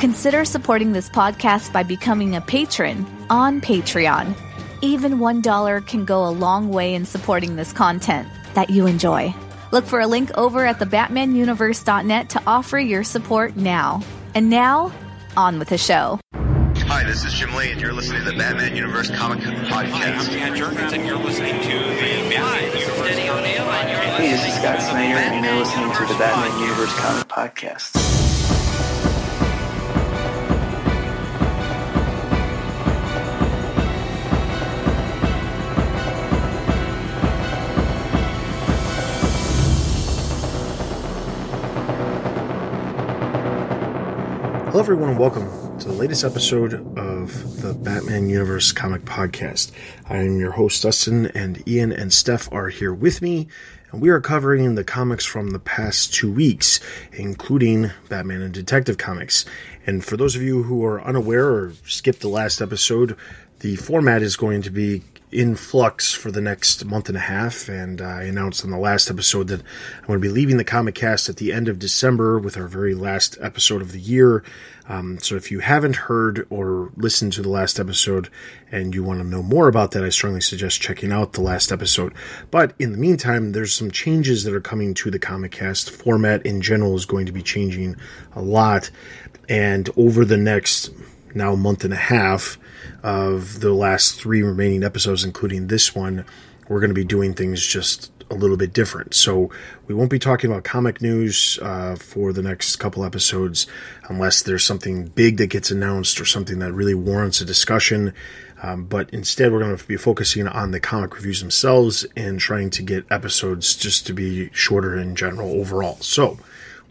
Consider supporting this podcast by becoming a patron on Patreon. Even $1 can go a long way in supporting this content that you enjoy. Look for a link over at thebatmanuniverse.net to offer your support now. And now, on with the show. Hi, this is Jim Lee, and you're listening to the Batman Universe Comic Hi, I'm Podcast. Pat Jurgens, and you're listening to the Batman Universe. Comic Podcast. Hey, this is Scott Snyder, and you're listening to the Batman Universe Comic Podcast. Hello, everyone, and welcome to the latest episode of the Batman Universe Comic Podcast. I am your host, Dustin, and Ian and Steph are here with me, and we are covering the comics from the past two weeks, including Batman and Detective Comics. And for those of you who are unaware or skipped the last episode, the format is going to be in flux for the next month and a half, and I announced on the last episode that I'm going to be leaving the comic cast at the end of December with our very last episode of the year. Um, so if you haven't heard or listened to the last episode and you want to know more about that, I strongly suggest checking out the last episode. But in the meantime, there's some changes that are coming to the comic cast. Format in general is going to be changing a lot, and over the next now a month and a half of the last three remaining episodes, including this one, we're going to be doing things just a little bit different. So we won't be talking about comic news uh, for the next couple episodes unless there's something big that gets announced or something that really warrants a discussion. Um, but instead, we're going to be focusing on the comic reviews themselves and trying to get episodes just to be shorter in general overall. So,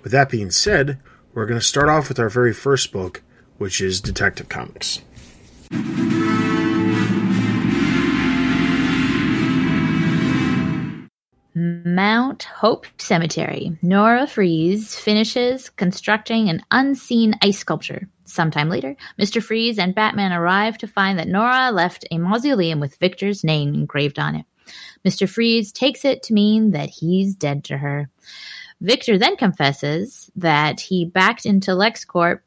with that being said, we're going to start off with our very first book, which is Detective Comics. Mount Hope Cemetery. Nora Freeze finishes constructing an unseen ice sculpture. Sometime later, Mr. Freeze and Batman arrive to find that Nora left a mausoleum with Victor's name engraved on it. Mr. Freeze takes it to mean that he's dead to her. Victor then confesses that he backed into LexCorp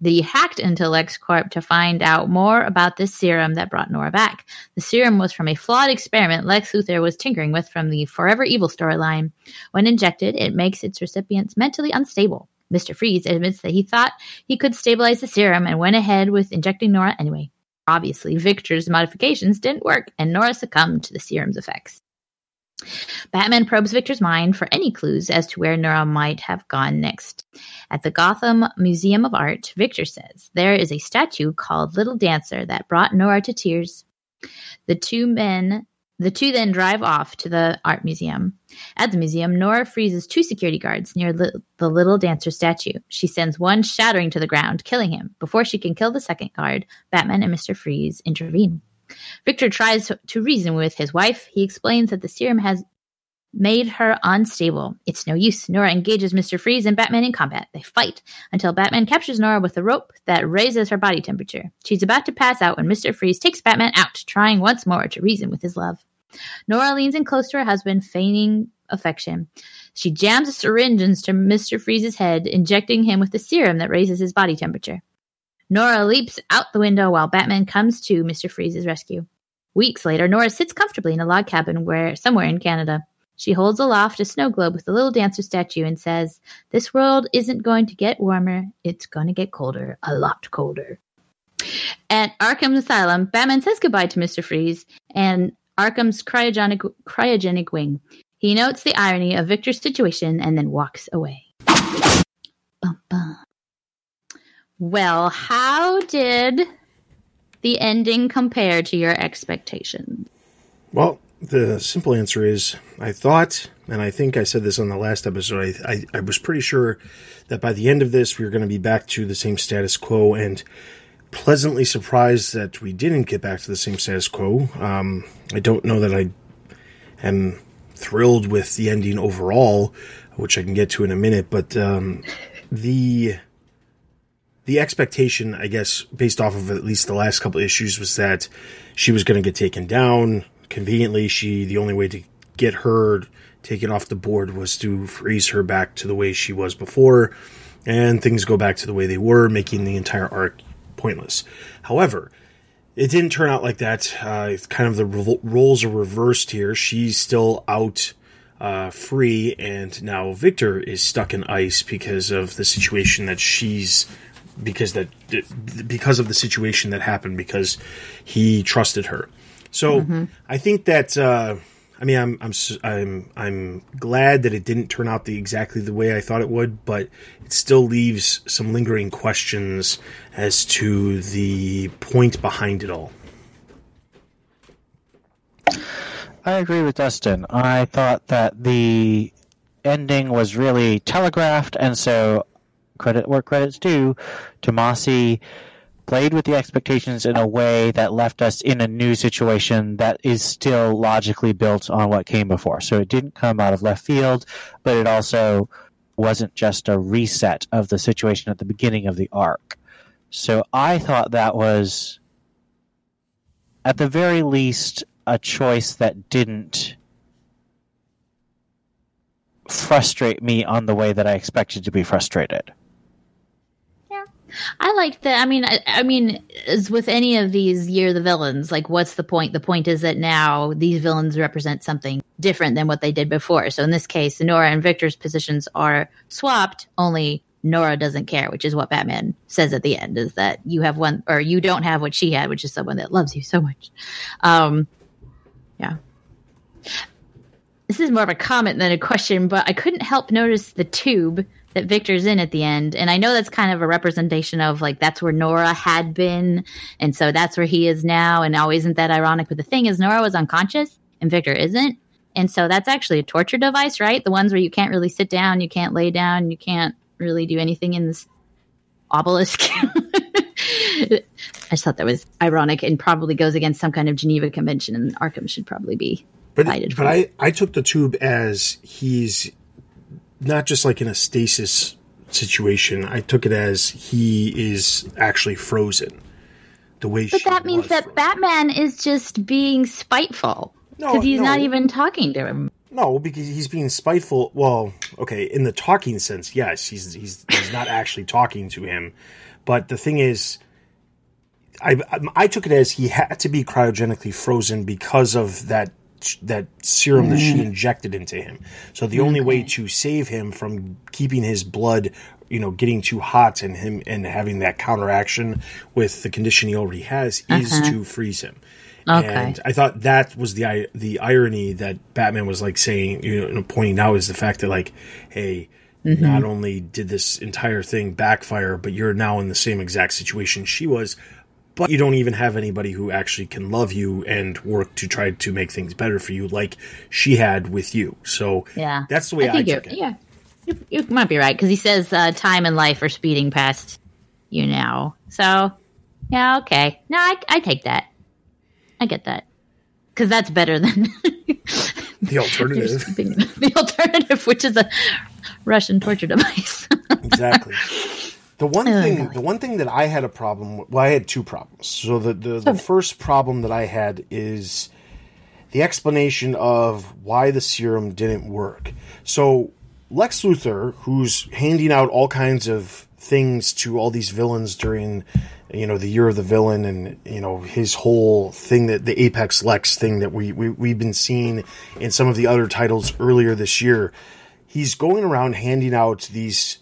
that he hacked into LexCorp to find out more about this serum that brought Nora back. The serum was from a flawed experiment Lex Luthor was tinkering with from the Forever Evil storyline. When injected, it makes its recipients mentally unstable. Mr. Freeze admits that he thought he could stabilize the serum and went ahead with injecting Nora anyway. Obviously, Victor's modifications didn't work, and Nora succumbed to the serum's effects. Batman probes Victor's mind for any clues as to where Nora might have gone next. At the Gotham Museum of Art, Victor says there is a statue called Little Dancer that brought Nora to tears. The two men the two then drive off to the art museum. At the museum, Nora freezes two security guards near the little dancer statue. She sends one shattering to the ground, killing him. Before she can kill the second guard, Batman and Mr. Freeze intervene. Victor tries to reason with his wife. He explains that the serum has made her unstable. It's no use. Nora engages Mr. Freeze and Batman in combat. They fight until Batman captures Nora with a rope that raises her body temperature. She's about to pass out when Mr. Freeze takes Batman out, trying once more to reason with his love. Nora leans in close to her husband, feigning affection. She jams a syringe into Mr. Freeze's head, injecting him with the serum that raises his body temperature. Nora leaps out the window while Batman comes to Mr. Freeze's rescue. Weeks later, Nora sits comfortably in a log cabin where somewhere in Canada. She holds aloft a snow globe with a little dancer statue and says, This world isn't going to get warmer, it's going to get colder, a lot colder. At Arkham Asylum, Batman says goodbye to Mr. Freeze and Arkham's cryogenic, cryogenic wing. He notes the irony of Victor's situation and then walks away. Bum, bum. Well, how did the ending compare to your expectations? Well, the simple answer is I thought, and I think I said this on the last episode, I, I, I was pretty sure that by the end of this, we were going to be back to the same status quo. And pleasantly surprised that we didn't get back to the same status quo. Um, I don't know that I am thrilled with the ending overall, which I can get to in a minute, but um, the the expectation, I guess, based off of at least the last couple issues, was that she was going to get taken down. Conveniently, she the only way to get her taken off the board was to freeze her back to the way she was before, and things go back to the way they were, making the entire arc pointless. However, it didn't turn out like that. Uh, kind of the re- roles are reversed here. She's still out uh, free, and now Victor is stuck in ice because of the situation that she's because that because of the situation that happened because he trusted her. So Mm-hmm. I think that uh, I mean I'm I'm s- I'm I'm glad that it didn't turn out the exactly the way I thought it would, but it still leaves some lingering questions as to the point behind it all. I agree with Dustin. I thought that the ending was really telegraphed, and so credit where credit's due, Tomasi played with the expectations in a way that left us in a new situation that is still logically built on what came before. So it didn't come out of left field, but it also wasn't just a reset of the situation at the beginning of the arc. So I thought that was, at the very least, a choice that didn't frustrate me on the way that I expected to be frustrated. I like that. I mean, I, I mean, as with any of these of the villains, like, what's the point? The point is that now these villains represent something different than what they did before. So in this case, Nora and Victor's positions are swapped. Only Nora doesn't care, which is what Batman says at the end: is that you have one, or you don't have what she had, which is someone that loves you so much. Um, yeah. This is more of a comment than a question, but I couldn't help notice the tube that Victor's in at the end. And I know that's kind of a representation of like that's where Nora had been. And so that's where he is now. And now isn't that ironic? But the thing is, Nora was unconscious and Victor isn't. And so that's actually a torture device, right? The ones where you can't really sit down, you can't lay down, you can't really do anything in this obelisk. I just thought that was ironic and probably goes against some kind of Geneva Convention, and Arkham should probably be But but. I I took the tube as he's not just like in a stasis situation. I took it as he is actually frozen. The way But that means that frozen. Batman is just being spiteful No, because he's not even talking to him. No, because he's being spiteful. Well, okay, in the talking sense, yes, he's he's he's not actually talking to him. But the thing is, I I took it as he had to be cryogenically frozen because of that that serum that she mm. injected into him. So the only way to save him from keeping his blood, you know, getting too hot and him and having that counteraction with the condition he already has is mm-hmm. to freeze him. Okay. And I thought that was the the irony that Batman was like saying, you know, pointing out is the fact that like, hey, mm-hmm. not only did this entire thing backfire, but you're now in the same exact situation she was, but you don't even have anybody who actually can love you and work to try to make things better for you, like she had with you. So Yeah, that's the way I, think took it. Yeah, you, you might be right because he says uh, time and life are speeding past you now. So yeah, okay. No, I, I take that. I get that because that's better than The alternative, the alternative, which is a Russian torture device. exactly. The one Oh, thing, golly. the one thing that I had a problem. with- Well, I had two problems. So the the, the first problem that I had is the explanation of why the serum didn't work. So Lex Luthor, who's handing out all kinds of things to all these villains during, you know, the year of the villain, and you know his whole thing that the Apex Lex thing that we, we we've been seeing in some of the other titles earlier this year. He's going around handing out these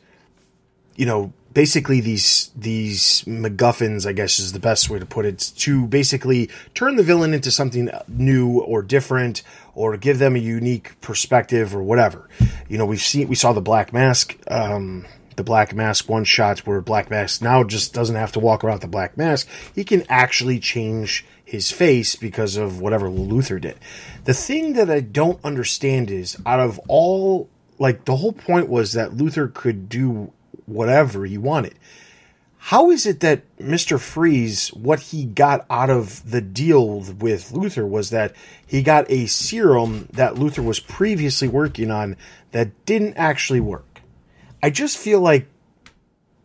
you know, basically these these MacGuffins, I guess is the best way to put it, to basically turn the villain into something new or different, or give them a unique perspective or whatever. You know, we've seen we saw the Black Mask, um, the Black Mask one shot where Black Mask now just doesn't have to walk around the Black Mask; he can actually change his face because of whatever Luthor did. The thing that I don't understand is out of all like the whole point was that Luthor could do whatever he wanted. how is it that Mr. Freeze, what he got out of the deal with Luthor was that he got a serum that Luthor was previously working on that didn't actually work? I just feel like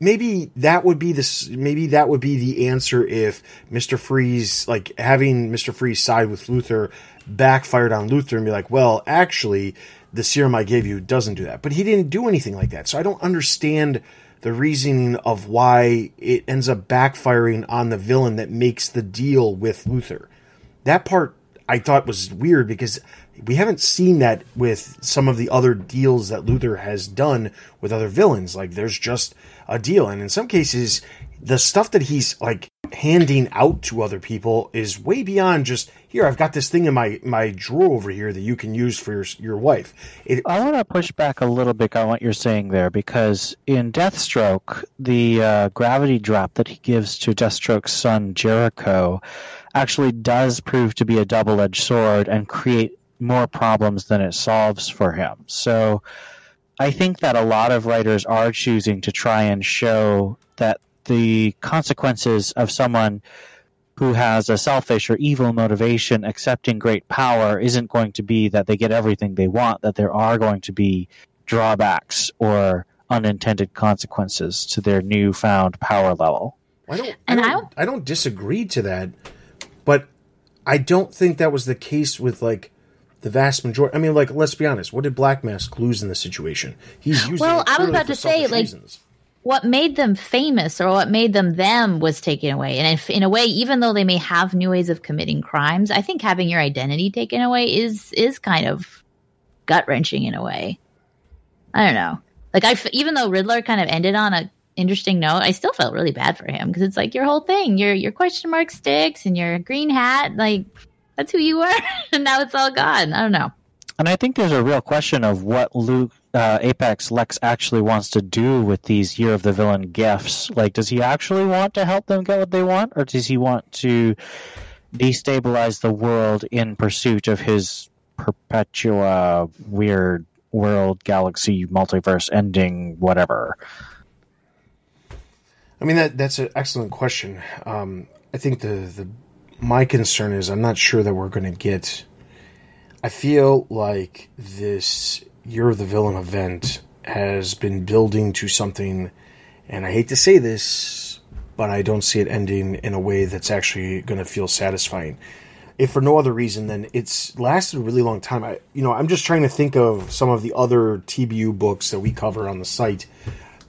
maybe that would be this maybe that would be the answer if Mr. Freeze like having Mr. Freeze side with Luthor backfired on Luthor and be like, well, actually, the serum I gave you doesn't do that. But he didn't do anything like that. So I don't understand the reasoning of why it ends up backfiring on the villain that makes the deal with Luthor. That part I thought was weird because we haven't seen that with some of the other deals that Luthor has done with other villains. Like there's just a deal. And in some cases, the stuff that he's like handing out to other people is way beyond just here i've got this thing in my my drawer over here that you can use for your your wife it, I want to push back a little bit on what you're saying there because in Deathstroke, the uh, gravity drop that he gives to Deathstroke's son Jericho actually does prove to be a double edged sword and create more problems than it solves for him. So I think that a lot of writers are choosing to try and show that the consequences of someone who has a selfish or evil motivation accepting great power isn't going to be that they get everything they want, that there are going to be drawbacks or unintended consequences to their newfound power level. I don't, And I I don't, I don't disagree to that, but I don't think that was the case with like the vast majority. I mean, like let's be honest. What did Black Mask lose in this situation? He's using. Well, it I was about to say, selfish like, reasons. What made them famous or what made them them was taken away. And if, in a way, even though they may have new ways of committing crimes, I think having your identity taken away is is kind of gut wrenching in a way. I don't know. Like I, even though Riddler kind of ended on a interesting note, I still felt really bad for him because it's like your whole thing, your your question mark sticks and your green hat, like that's who you were, and now it's all gone. I don't know. And I think there's a real question of what Luke uh, Apex Lex actually wants to do with these Year of the Villain gifts. Like, does he actually want to help them get what they want, or does he want to destabilize the world in pursuit of his Perpetua weird world, galaxy, multiverse ending, whatever? I mean that that's an excellent question. Um, I think the the my concern is I'm not sure that we're going to get. I feel like this year of the villain event has been building to something, and I hate to say this, but I don't see it ending in a way that's actually going to feel satisfying. If for no other reason than it's lasted a really long time. I, you know, I'm just trying to think of some of the other TBU books that we cover on the site,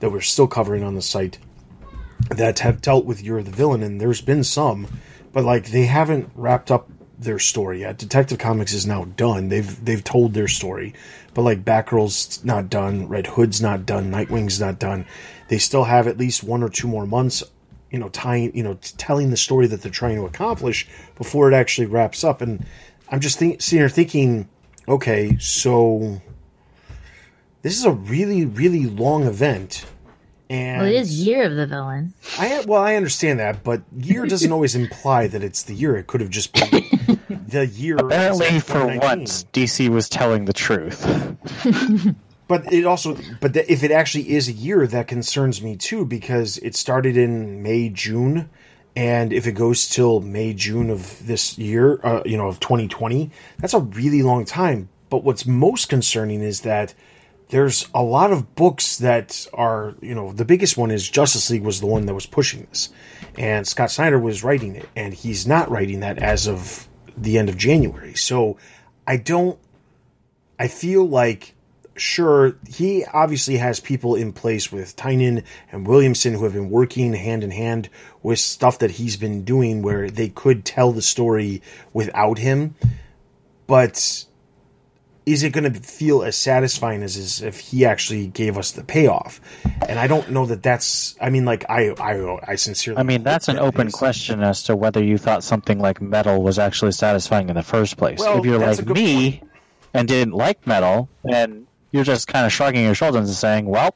that we're still covering on the site that have dealt with you're the villain, and there's been some, but like they haven't wrapped up their story yet. Detective Comics is now done. They've they've told their story, but like Batgirl's not done, Red Hood's not done, Nightwing's not done. They still have at least one or two more months, you know, tying, you know, t- telling the story that they're trying to accomplish before it actually wraps up. And I'm just think, sitting here thinking, okay, so this is a really really long event. And Well, it is Year of the Villain. I well, I understand that, but year doesn't always imply that it's the year. It could have just been the year. Apparently, for once, DC was telling the truth. But it also, but the, if it actually is a year, that concerns me too because it started in May, June, and if it goes till May, June of this year, uh, you know, of 2020, that's a really long time. But what's most concerning is that there's a lot of books that are, you know, the biggest one is Justice League was the one that was pushing this, and Scott Snyder was writing it, and he's not writing that as of the end of January. So I don't I feel like sure he obviously has people in place with Tynion and Williamson who have been working hand in hand with stuff that he's been doing where they could tell the story without him. But is it going to feel as satisfying as, as if he actually gave us the payoff? And I don't know that that's. I mean, like I, I, I sincerely. I mean, that's an that open is. question as to whether you thought something like metal was actually satisfying in the first place. Well, if you're like me and didn't like metal, then you're just kind of shrugging your shoulders and saying, "Well,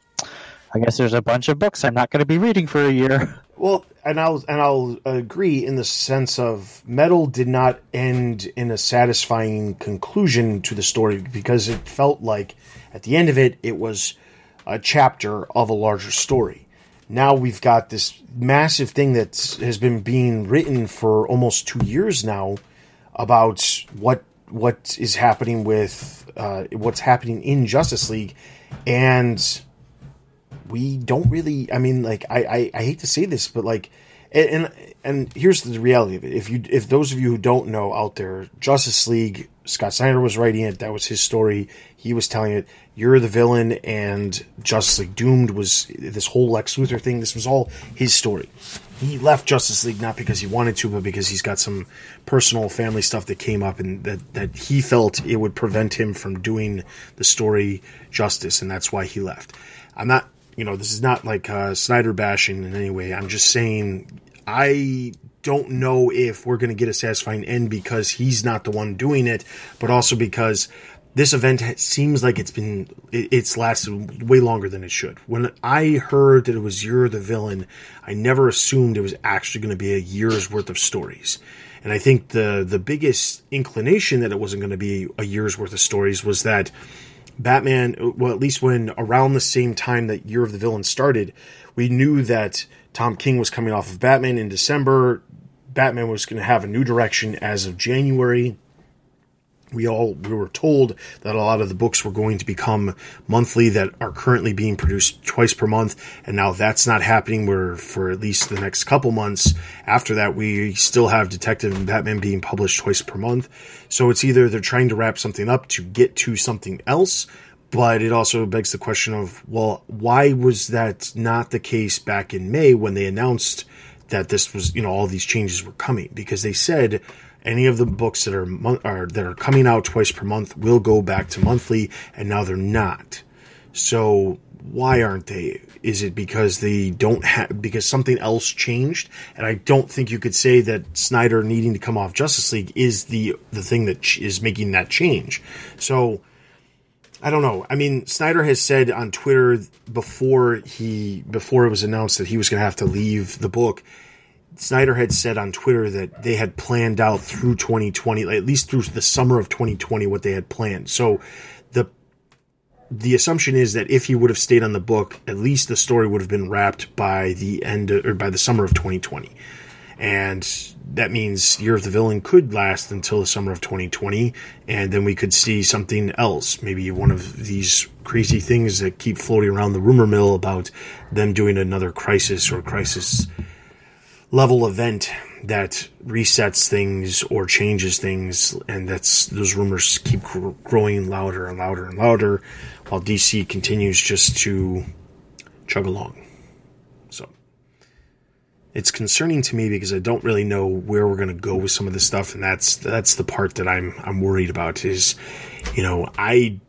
I guess there's a bunch of books I'm not going to be reading for a year." Well, and I'll and I'll agree in the sense of metal did not end in a satisfying conclusion to the story because it felt like at the end of it it was a chapter of a larger story. now we've got this massive thing that has been being written for almost two years now about what what is happening with uh, what's happening in Justice League, and we don't really. I mean, like I, I, I hate to say this, but like, and and here's the reality of it. If you if those of you who don't know out there, Justice League, Scott Snyder was writing it. That was his story. He was telling it. You're the villain, and Justice League Doomed was this whole Lex Luthor thing. This was all his story. He left Justice League not because he wanted to, but because he's got some personal family stuff that came up, and that that he felt it would prevent him from doing the story justice, and that's why he left. I'm not, you know, this is not like uh, Snyder bashing in any way. I'm just saying I don't know if we're going to get a satisfying end because he's not the one doing it, but also because this event seems like it's been it's lasted way longer than it should. When I heard that it was you're the villain, I never assumed it was actually going to be a year's worth of stories. And I think the the biggest inclination that it wasn't going to be a year's worth of stories was that Batman, well, at least when around the same time that Year of the Villain started, we knew that Tom King was coming off of Batman in December. Batman was going to have a new direction as of January we all we were told that a lot of the books were going to become monthly that are currently being produced twice per month. And now that's not happening. Where for at least the next couple months after that we still have detective and batman being published twice per month. So it's either they're trying to wrap something up to get to something else but it also begs the question of well why was that not the case back in may when they announced that this was you know all these changes were coming? Because they said any of the books that are, are that are coming out twice per month will go back to monthly, and now they're not. So why aren't they? Is it because they don't have because something else changed? And I don't think you could say that Snyder needing to come off Justice League is the the thing that ch- is making that change. So I don't know. I mean, Snyder has said on Twitter before he before it was announced that he was going to have to leave the book Snyder had said on Twitter that they had planned out through 2020, at least through the summer of 2020, what they had planned. So the the assumption is that if he would have stayed on the book, at least the story would have been wrapped by the end of, or by the summer of 2020. And that means Year of the Villain could last until the summer of 2020, and then we could see something else. Maybe one of these crazy things that keep floating around the rumor mill about them doing another crisis or crisis level event that resets things or changes things, and that's those rumors keep growing louder and louder and louder, while DC continues just to chug along. So it's concerning to me because I don't really know where we're going to go with some of this stuff, and that's that's the part that I'm I'm worried about. Is you know I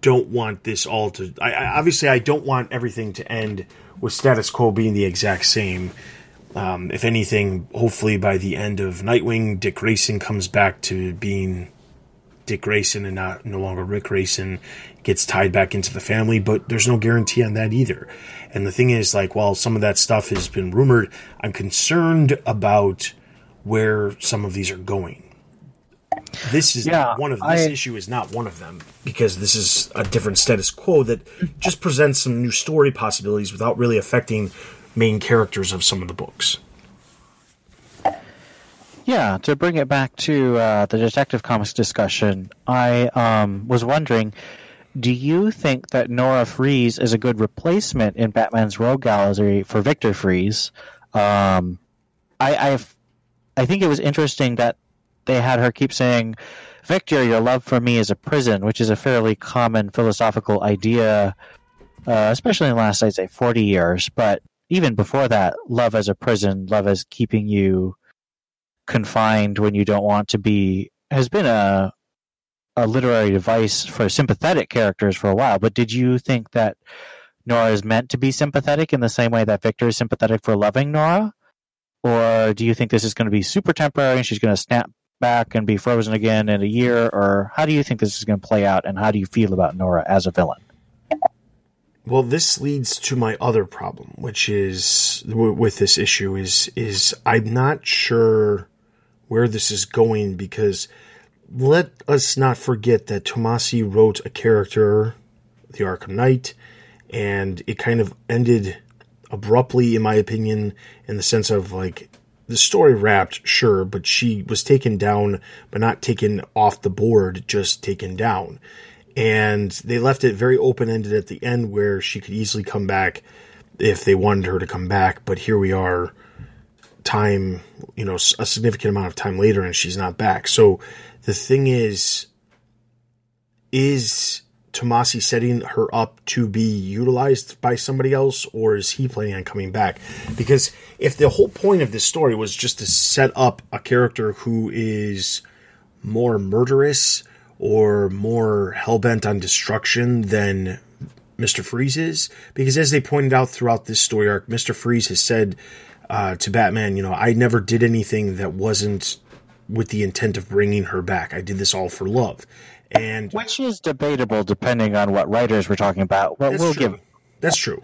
don't want this all to. I, I obviously I don't want everything to end with status quo being the exact same um, if anything, hopefully by the end of Nightwing, Dick Grayson comes back to being Dick Grayson and not no longer Ric Grayson gets tied back into the family, but there's no guarantee on that either. And the thing is, like, while some of that stuff has been rumored, I'm concerned about where some of these are going. This is yeah, one of this I, issue is not one of them because this is a different status quo that just presents some new story possibilities without really affecting main characters of some of the books. Yeah, to bring it back to uh, the Detective Comics discussion, I um, was wondering do you think that Nora Freeze is a good replacement in Batman's Rogue Gallery for Victor Fries? Um, I, I've, I think it was interesting that they had her keep saying, Victor, your love for me is a prison, which is a fairly common philosophical idea, uh, especially in the last, I'd say, 40 years. But even before that, love as a prison, love as keeping you confined when you don't want to be, has been a a literary device for sympathetic characters for a while. But did you think that Nora is meant to be sympathetic in the same way that Victor is sympathetic for loving Nora? Or do you think this is going to be super temporary and she's going to snap back and be frozen again in a year? Or how do you think this is going to play out and how do you feel about Nora as a villain? Well, this leads to my other problem, which is with this issue is is I'm not sure where this is going because let us not forget that Tomasi wrote a character, the Arkham Knight, and it kind of ended abruptly, in my opinion, in the sense of like the story wrapped, sure, but she was taken down, but not taken off the board, just taken down. And they left it very open ended at the end where she could easily come back if they wanted her to come back. But here we are, time, you know, a significant amount of time later, and she's not back. So the thing is, is Tomasi setting her up to be utilized by somebody else, or is he planning on coming back? Because if the whole point of this story was just to set up a character who is more murderous or more hell bent on destruction than Mr. Freeze is, because as they pointed out throughout this story arc, Mr. Freeze has said uh, to Batman, you know, I never did anything that wasn't with the intent of bringing her back. I did this all for love. And which is debatable depending on what writers we're talking about. But we'll true. give that's true.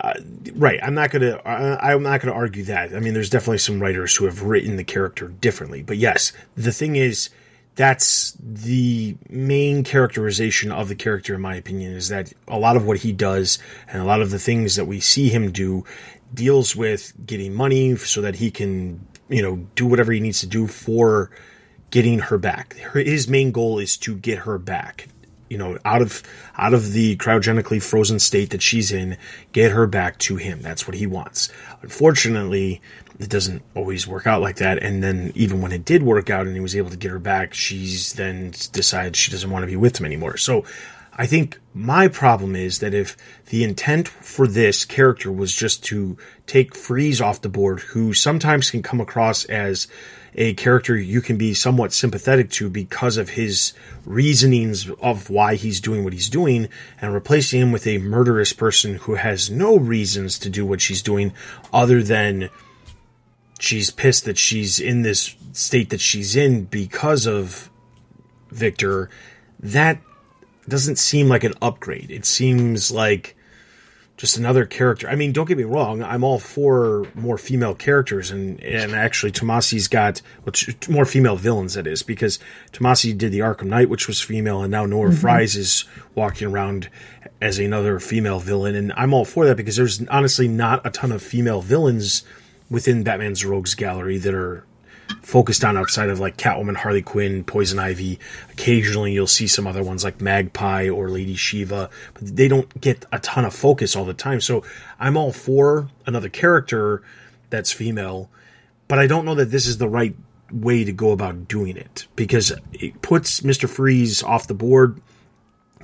Uh, right, I'm not gonna. Uh, I'm not gonna argue that. I mean, there's definitely some writers who have written the character differently. But yes, the thing is, that's the main characterization of the character, in my opinion, is that a lot of what he does and a lot of the things that we see him do deals with getting money so that he can, you know, do whatever he needs to do for getting her back. His main goal is to get her back. You know, out of out of the cryogenically frozen state that she's in, get her back to him. That's what he wants. Unfortunately, it doesn't always work out like that. And then even when it did work out and he was able to get her back, she's then decided she doesn't want to be with him anymore. So I think my problem is that if the intent for this character was just to take Freeze off the board, who sometimes can come across as a character you can be somewhat sympathetic to because of his reasonings of why he's doing what he's doing, and replacing him with a murderous person who has no reasons to do what she's doing other than she's pissed that she's in this state that she's in because of Victor. That doesn't seem like an upgrade. It seems like just another character. I mean, don't get me wrong. I'm all for more female characters, and and actually, Tomasi's got which, more female villains. That is because Tomasi did the Arkham Knight, which was female, and now Nora mm-hmm. Fries is walking around as another female villain, and I'm all for that because there's honestly not a ton of female villains within Batman's Rogues Gallery that are focused on outside of like Catwoman, Harley Quinn, Poison Ivy. Occasionally you'll see some other ones like Magpie or Lady Shiva, but they don't get a ton of focus all the time. So I'm all for another character that's female, but I don't know that this is the right way to go about doing it because it puts Mr. Freeze off the board.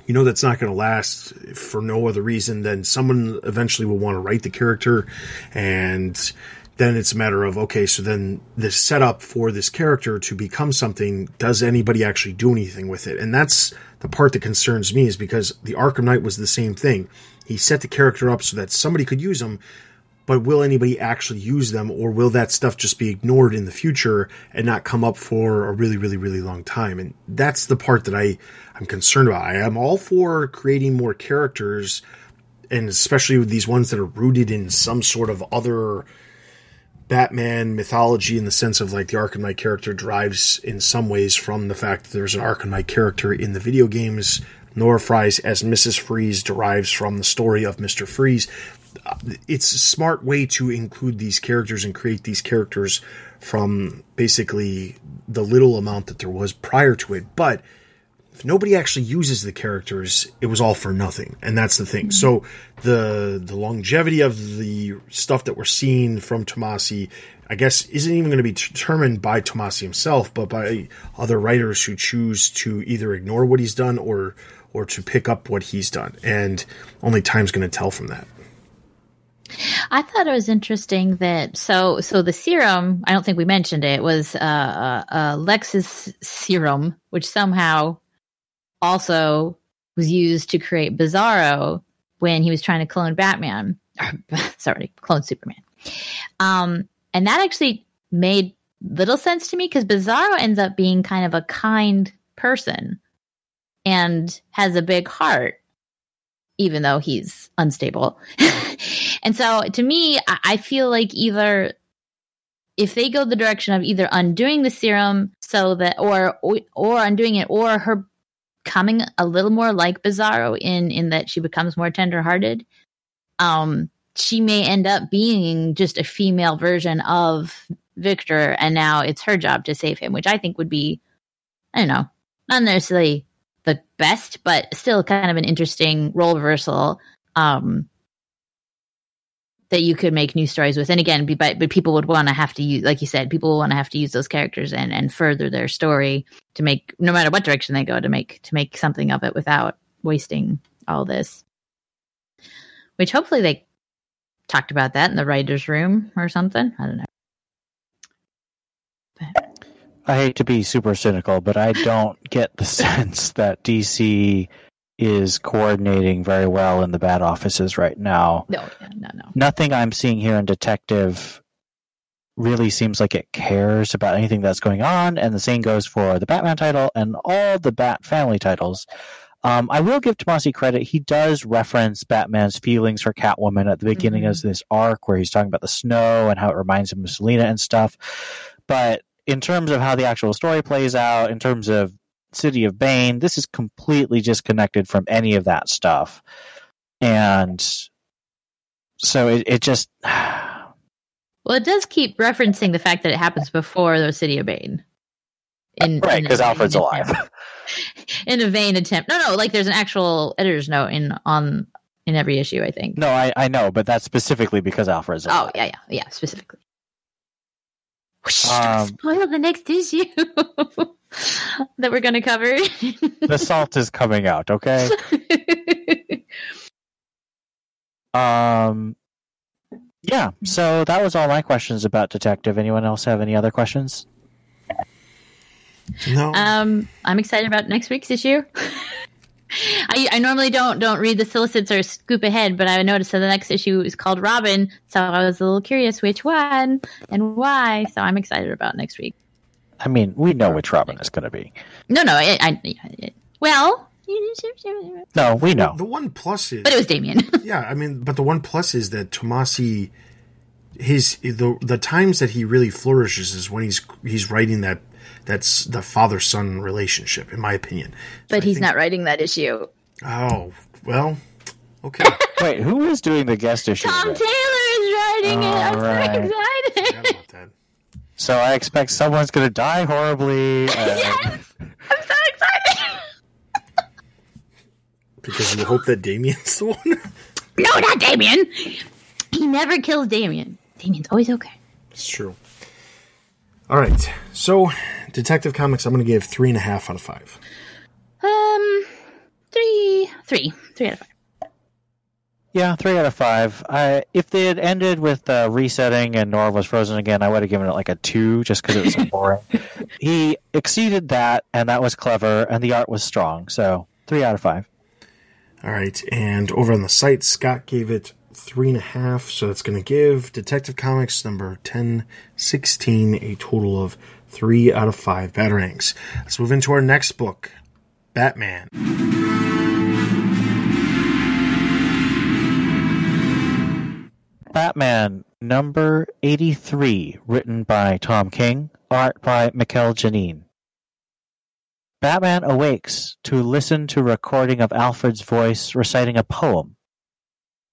You know that's not going to last for no other reason than someone eventually will want to write the character and then it's a matter of okay, so then the setup for this character to become something, does anybody actually do anything with it? And that's the part that concerns me is because the Arkham Knight was the same thing. He set the character up so that somebody could use them, but will anybody actually use them, or will that stuff just be ignored in the future and not come up for a really, really, really long time? And that's the part that I I'm concerned about. I am all for creating more characters, and especially with these ones that are rooted in some sort of other Batman mythology in the sense of like the Knight character derives in some ways from the fact that there's an Knight character in the video games. Nora Fries as Mrs. Freeze derives from the story of Mr. Freeze. Uh, it's a smart way to include these characters and create these characters from basically the little amount that there was prior to it. But if nobody actually uses the characters, it was all for nothing. And that's the thing. So the the longevity of the stuff that we're seeing from Tomasi, I guess, isn't even going to be determined by Tomasi himself, but by other writers who choose to either ignore what he's done or or to pick up what he's done. And only time's going to tell from that. I thought it was interesting that so so the serum. I don't think we mentioned it was uh, uh, uh Lex's serum, which somehow also was used to create Bizarro when he was trying to clone Batman. sorry, clone Superman. Um, and that actually made little sense to me because Bizarro ends up being kind of a kind person and has a big heart, even though he's unstable. and so to me, I feel like either if they go the direction of either undoing the serum so that or or undoing it or her becoming a little more like Bizarro in in that she becomes more tenderhearted. Um, she may end up being just a female version of Victor, and now it's her job to save him, which I think would be, I don't know, not necessarily the best, but still kind of an interesting role reversal. Um, that you could make new stories with. And again, but, but people would want to have to use, like you said, people want to have to use those characters and, and further their story to make, no matter what direction they go, to make to make something of it without wasting all this. Which hopefully they talked about that in the writers' room or something. I don't know. But. I hate to be super cynical, but I don't get the sense that DC is coordinating very well in the bad offices right now. No, no, no. Nothing I'm seeing here in Detective really seems like it cares about anything that's going on, and the same goes for the Batman title and all the Bat family titles. Um, I will give Tomasi credit. He does reference Batman's feelings for Catwoman at the beginning mm-hmm. of this arc, where he's talking about the snow and how it reminds him of Selina and stuff. But in terms of how the actual story plays out, in terms of City of Bane. This is completely disconnected from any of that stuff. And so it, it just. well, it does keep referencing the fact that it happens before the City of Bane. In, right, because Alfred's alive. in a vain attempt. No, no, like there's an actual editor's note in on in every issue. I think. No, I, I know, but that's specifically because Alfred's oh, alive. Oh yeah, yeah, yeah, specifically. Um, spoil the next issue. that we're going to cover. the salt is coming out, okay? um yeah, so that was all my questions about Detective. Anyone else have any other questions? No. Um I'm excited about next week's issue. I, I normally don't don't read the solicits or scoop ahead, but I noticed that the next issue is called Robin, so I was a little curious which one and why. So I'm excited about next week. I mean, we know which Robin is going to be. No, no, I, I, well, no, we know. The one plus is, but it was Damian. yeah, I mean, but the one plus is that Tomasi, his the the times that he really flourishes is when he's he's writing that that's the father son relationship, in my opinion. But so he's think, not writing that issue. Oh well, okay. Wait, who is doing the guest issue? Tom Taylor is writing it. I'm right. so excited. So I expect someone's going to die horribly. yes! I'm so excited! because you hope that Damian's the one? no, not Damian! He never kills Damian. Damian's always okay. It's true. All right. So, Detective Comics, I'm going to give three and a half out of five. Um, three, three, three out of five. Yeah, three out of five. I if they had ended with uh, resetting and Nora was frozen again, I would have given it like a two, just because it was so boring. he exceeded that, and that was clever, and the art was strong. So three out of five. All right, and over on the site, Scott gave it three and a half, so that's going to give Detective Comics number ten sixteen a total of three out of five batarangs. Let's move into our next book, Batman. Batman number 83, written by Tom King, art by Mikel Janín. Batman awakes to listen to recording of Alfred's voice reciting a poem.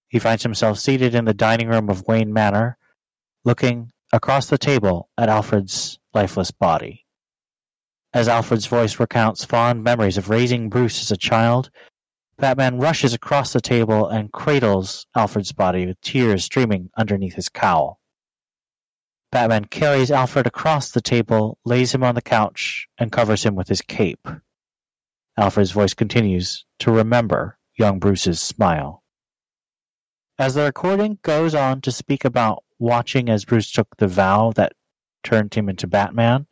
He finds himself seated in the dining room of Wayne Manor, looking across the table at Alfred's lifeless body. As Alfred's voice recounts fond memories of raising Bruce as a child Batman rushes across the table and cradles Alfred's body with tears streaming underneath his cowl. Batman carries Alfred across the table, lays him on the couch, and covers him with his cape. Alfred's voice continues to remember young Bruce's smile. As the recording goes on to speak about watching as Bruce took the vow that turned him into Batman,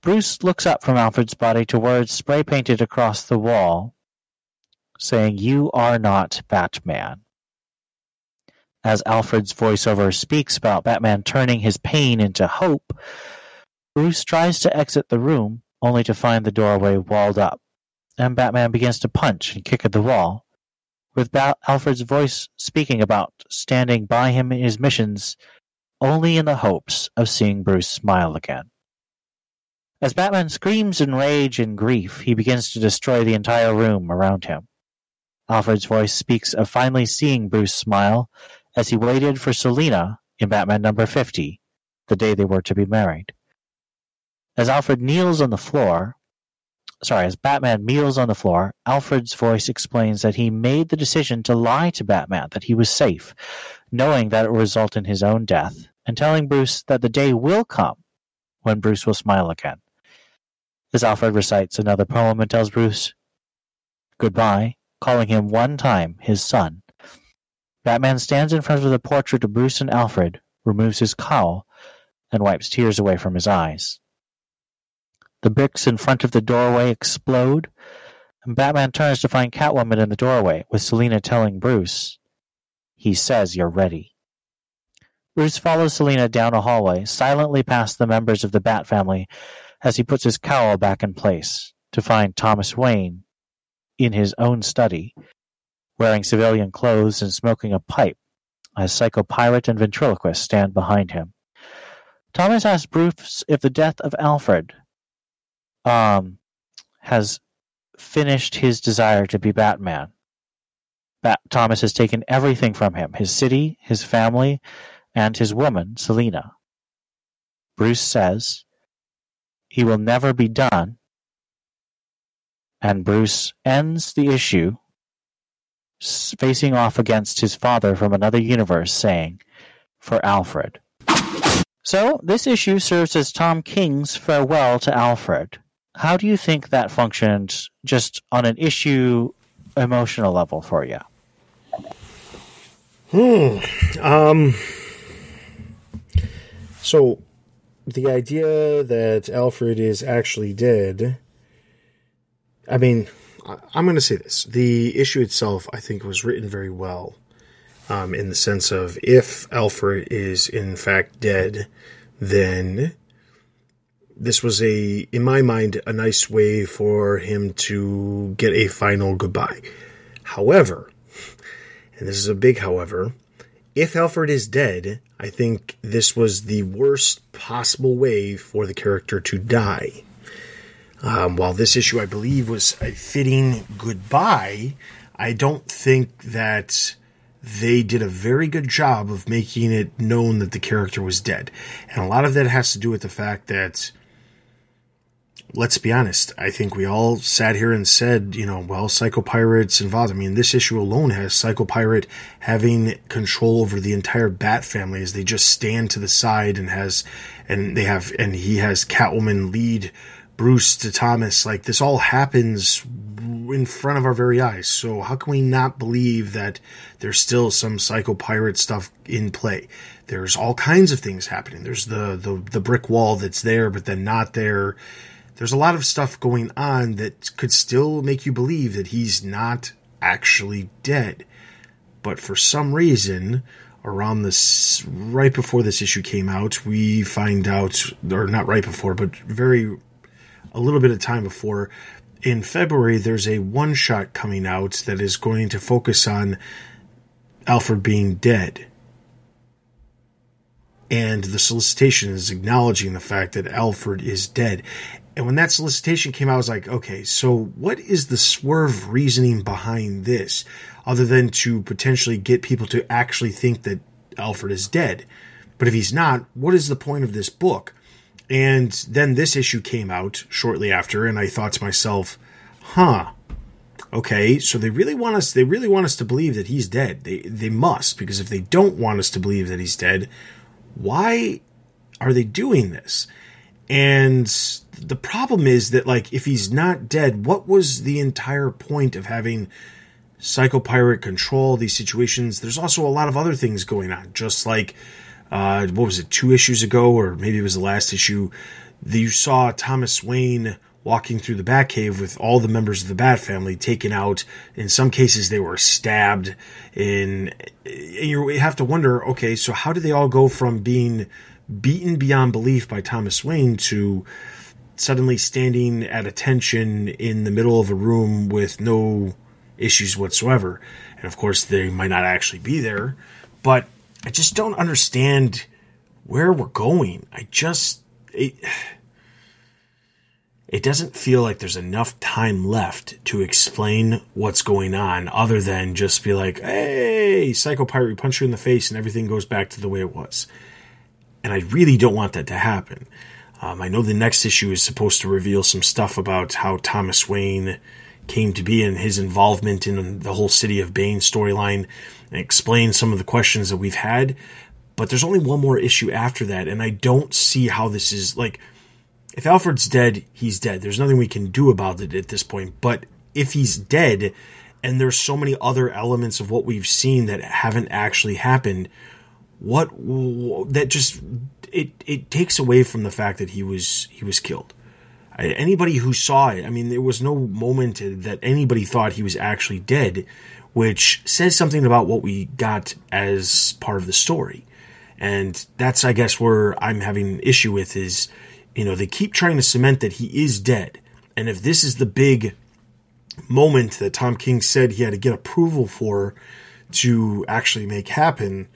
Bruce looks up from Alfred's body to words spray painted across the wall saying, You are not Batman. As Alfred's voiceover speaks about Batman turning his pain into hope, Bruce tries to exit the room only to find the doorway walled up, and Batman begins to punch and kick at the wall, with ba- Alfred's voice speaking about standing by him in his missions only in the hopes of seeing Bruce smile again. As Batman screams in rage and grief, he begins to destroy the entire room around him. Alfred's voice speaks of finally seeing Bruce smile, as he waited for Selina in Batman number 50, the day they were to be married. As Alfred kneels on the floor, sorry, as Batman kneels on the floor, Alfred's voice explains that he made the decision to lie to Batman that he was safe, knowing that it would result in his own death, and telling Bruce that the day will come when Bruce will smile again. As Alfred recites another poem and tells Bruce goodbye, calling him one time his son. Batman stands in front of the portrait of Bruce and Alfred, removes his cowl, and wipes tears away from his eyes. The bricks in front of the doorway explode, and Batman turns to find Catwoman in the doorway, with Selina telling Bruce, He says you're ready. Bruce follows Selina down a hallway, silently past the members of the Bat family, as he puts his cowl back in place, to find Thomas Wayne in his own study, wearing civilian clothes and smoking a pipe, as Psycho Pirate and Ventriloquist stand behind him. Thomas asks Bruce if the death of Alfred um, has finished his desire to be Batman. Bat- Thomas has taken everything from him his city, his family, and his woman, Selina. Bruce says he will never be done, and Bruce ends the issue facing off against his father from another universe, saying, For Alfred. So, this issue serves as Tom King's farewell to Alfred. How do you think that functioned just on an issue emotional level for you? Hmm. Um. So, the idea that Alfred is actually dead. I mean, I'm going to say this: the issue itself, I think, was written very well, um, in the sense of if Alfred is in fact dead, then this was a, in my mind, a nice way for him to get a final goodbye. However, and this is a big however, if Alfred is dead, I think this was the worst possible way for the character to die. Um, while this issue, I believe, was a fitting goodbye, I don't think that they did a very good job of making it known that the character was dead. And a lot of that has to do with the fact that let's be honest, I think we all sat here and said, you know, well, Psycho Pirate's involved. I mean, this issue alone has Psycho Pirate having control over the entire Bat family as they just stand to the side and has, and they have, and he has Catwoman lead Bruce to Thomas. Like, this all happens in front of our very eyes. So how can we not believe that there's still some Psycho Pirate stuff in play? There's all kinds of things happening. There's the, the, the brick wall that's there, but then not there there's a lot of stuff going on that could still make you believe that he's not actually dead. But for some reason, around this, right before this issue came out, we find out, or not right before, but very, a little bit of time before, in February, there's a one shot coming out that is going to focus on Alfred being dead. And the solicitation is acknowledging the fact that Alfred is dead. And when that solicitation came out, I was like, okay, so what is the swerve reasoning behind this other than to potentially get people to actually think that Alfred is dead? But if he's not, what is the point of this book? And then this issue came out shortly after, and I thought to myself, huh, okay, so they really want us they really want us to believe that he's dead. They they must, because if they don't want us to believe that he's dead, why are they doing this? And the problem is that, like, if he's not dead, what was the entire point of having Psycho Pirate control these situations? There's also a lot of other things going on, just like, uh, what was it, two issues ago, or maybe it was the last issue, that you saw Thomas Wayne walking through the Batcave with all the members of the Bat family taken out. In some cases, they were stabbed. In you have to wonder, okay, so how did they all go from being beaten beyond belief by Thomas Wayne to suddenly standing at attention in the middle of a room with no issues whatsoever. And of course, they might not actually be there, but I just don't understand where we're going. I just. It, it doesn't feel like there's enough time left to explain what's going on other than just be like, hey, Psycho Pirate, we punch you in the face and everything goes back to the way it was. And I really don't want that to happen. Um, I know the next issue is supposed to reveal some stuff about how Thomas Wayne came to be and his involvement in the whole City of Bane storyline and explain some of the questions that we've had. But there's only one more issue after that, and I don't see how this is like if Alfred's dead, he's dead. There's nothing we can do about it at this point. But if he's dead, and there's so many other elements of what we've seen that haven't actually happened, what that just it it takes away from the fact that he was he was killed. Anybody who saw it, I mean, there was no moment that anybody thought he was actually dead, which says something about what we got as part of the story. And that's, I guess, where I'm having issue with is you know, they keep trying to cement that he is dead. And if this is the big moment that Tom King said he had to get approval for to actually make happen,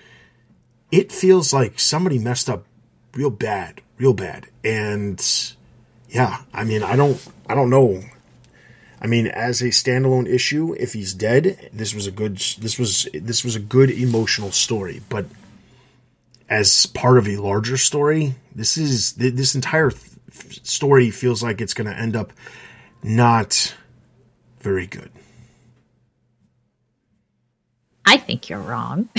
it feels like somebody messed up real bad, real bad. And yeah, I mean, I don't, I don't know. I mean, as a standalone issue, if he's dead, this was a good, this was, this was a good emotional story. But as part of a larger story, this is this entire story feels like it's going to end up not very good. I think you're wrong.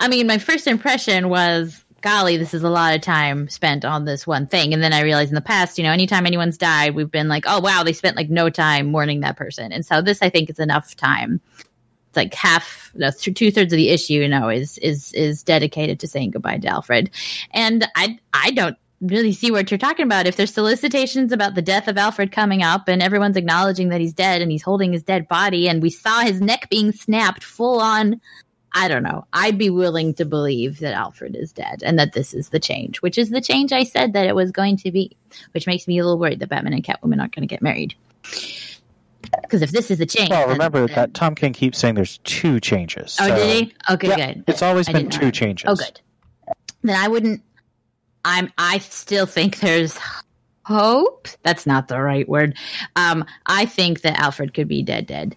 I mean, my first impression was, golly, this is a lot of time spent on this one thing. And then I realized in the past, you know, anytime anyone's died, we've been like, oh, wow, they spent like no time mourning that person. And so this, I think, is enough time it's like half, no, two thirds of the issue, you know, is is is dedicated to saying goodbye to Alfred, and I I don't really see what you're talking about. If there's solicitations about the death of Alfred coming up, and everyone's acknowledging that he's dead, and he's holding his dead body, and we saw his neck being snapped full on. I don't know. I'd be willing to believe that Alfred is dead and that this is the change, which is the change I said that it was going to be, which makes me a little worried that Batman and Catwoman aren't going to get married. Because if this is the change, well, remember then, that Tom King keeps saying there's two changes. Oh, so. did he? Okay, yeah, good. It's always I been two changes. Oh, good. Then I wouldn't. I'm. I still think there's hope. That's not the right word. Um, I think that Alfred could be dead, dead,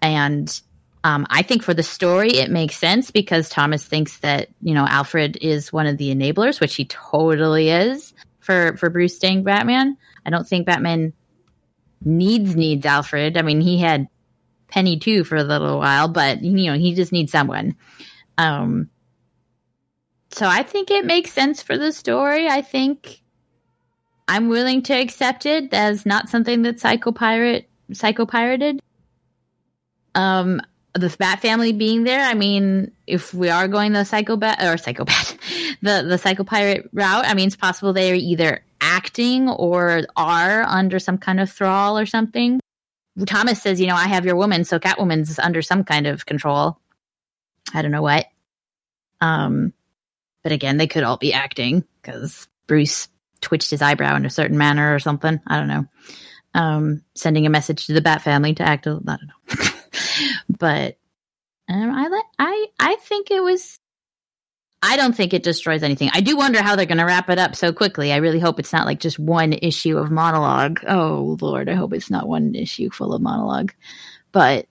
and um, I think for the story it makes sense because Thomas thinks that you know Alfred is one of the enablers, which he totally is for for Bruce staying Batman. I don't think Batman needs needs Alfred. I mean, he had Penny too for a little while, but you know, he just needs someone. Um, so I think it makes sense for the story. I think I'm willing to accept it as not something that Psycho Pirate Psycho pirated. Um, the Bat family being there. I mean, if we are going the Psycho Bat or Psychopath, the the Psycho Pirate route, I mean, it's possible they're either acting or are under some kind of thrall or something. Thomas says, you know, I have your woman, so Catwoman's under some kind of control. I don't know what. Um, but again, they could all be acting because Bruce twitched his eyebrow in a certain manner or something. I don't know. Um, sending a message to the Bat family to act. I don't know. but um, I I I think it was I don't think it destroys anything. I do wonder how they're going to wrap it up so quickly. I really hope it's not like just one issue of monologue. Oh Lord, I hope it's not one issue full of monologue. But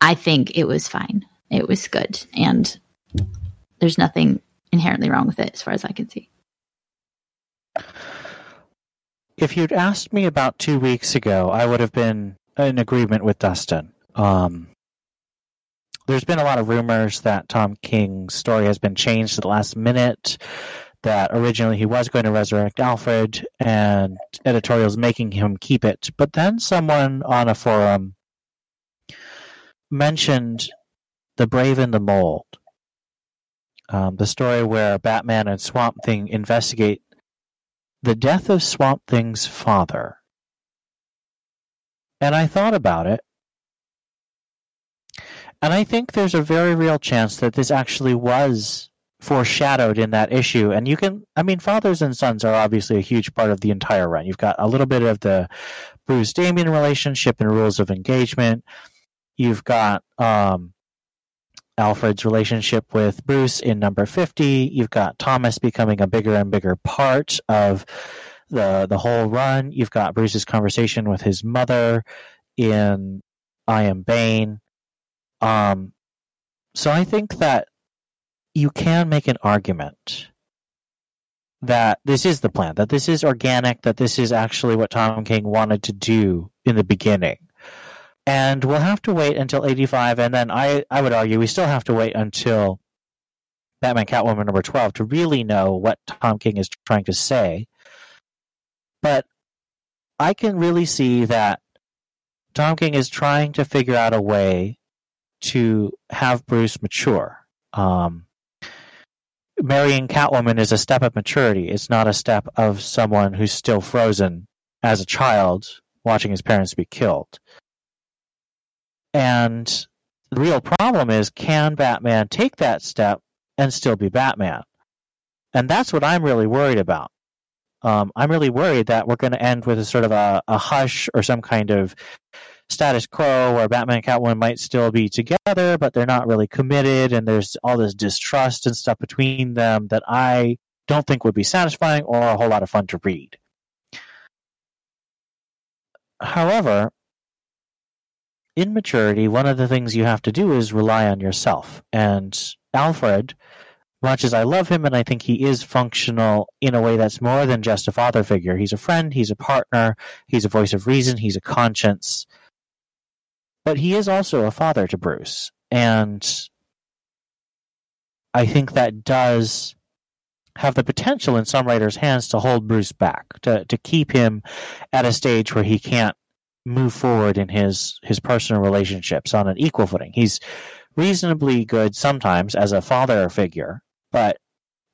I think it was fine. It was good, and there's nothing inherently wrong with it, as far as I can see. If you'd asked me about two weeks ago, I would have been in agreement with Dustin. Um, there's been a lot of rumors that Tom King's story has been changed at the last minute. That originally he was going to resurrect Alfred, and editorials making him keep it. But then someone on a forum mentioned The Brave and the Bold, um, the story where Batman and Swamp Thing investigate the death of Swamp Thing's father. And I thought about it, and I think there's a very real chance that this actually was foreshadowed in that issue. And you can, I mean, fathers and sons are obviously a huge part of the entire run. You've got a little bit of the Bruce Damian relationship and rules of engagement. You've got um, Alfred's relationship with Bruce in number 50. You've got Thomas becoming a bigger and bigger part of the the whole run. You've got Bruce's conversation with his mother in I Am Bane. Um, so I think that you can make an argument that this is the plan, that this is organic, that this is actually what Tom King wanted to do in the beginning. And we'll have to wait until 85, and then I, I would argue we still have to wait until Batman Catwoman number 12 to really know what Tom King is trying to say. But I can really see that Tom King is trying to figure out a way to have Bruce mature. Um, marrying Catwoman is a step of maturity. It's not a step of someone who's still frozen as a child watching his parents be killed. And the real problem is can Batman take that step and still be Batman? And that's what I'm really worried about. Um, I'm really worried that we're going to end with a sort of a, a hush or some kind of status quo where Batman and Catwoman might still be together, but they're not really committed, and there's all this distrust and stuff between them that I don't think would be satisfying or a whole lot of fun to read. However, in maturity, one of the things you have to do is rely on yourself. And Alfred, much as I love him and I think he is functional in a way that's more than just a father figure, he's a friend, he's a partner, he's a voice of reason, he's a conscience but he is also a father to Bruce, and I think that does have the potential in some writers' hands to hold Bruce back, to to keep him at a stage where he can't move forward in his his personal relationships on an equal footing. He's reasonably good sometimes as a father figure, but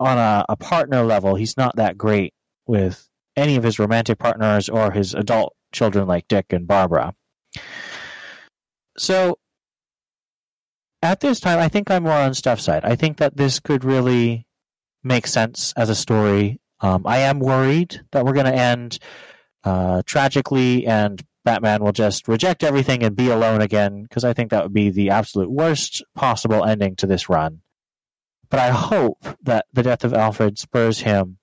on a, a partner level, he's not that great with any of his romantic partners or his adult children like Dick and Barbara. So at this time, I think I'm more on Steph's side. I think that this could really make sense as a story. Um, I am worried that we're going to end uh, tragically and Batman will just reject everything and be alone again because I think that would be the absolute worst possible ending to this run. But I hope that the death of Alfred spurs him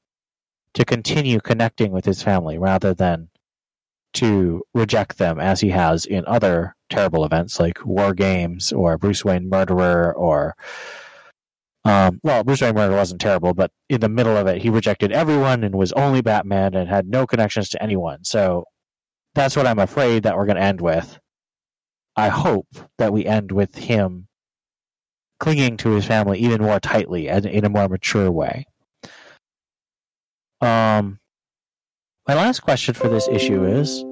to continue connecting with his family rather than to reject them as he has in other terrible events like War Games or Bruce Wayne Murderer or um, well, Bruce Wayne Murderer wasn't terrible, but in the middle of it, he rejected everyone and was only Batman and had no connections to anyone. So that's what I'm afraid that we're going to end with. I hope that we end with him clinging to his family even more tightly and in a more mature way. Um, my last question for this issue is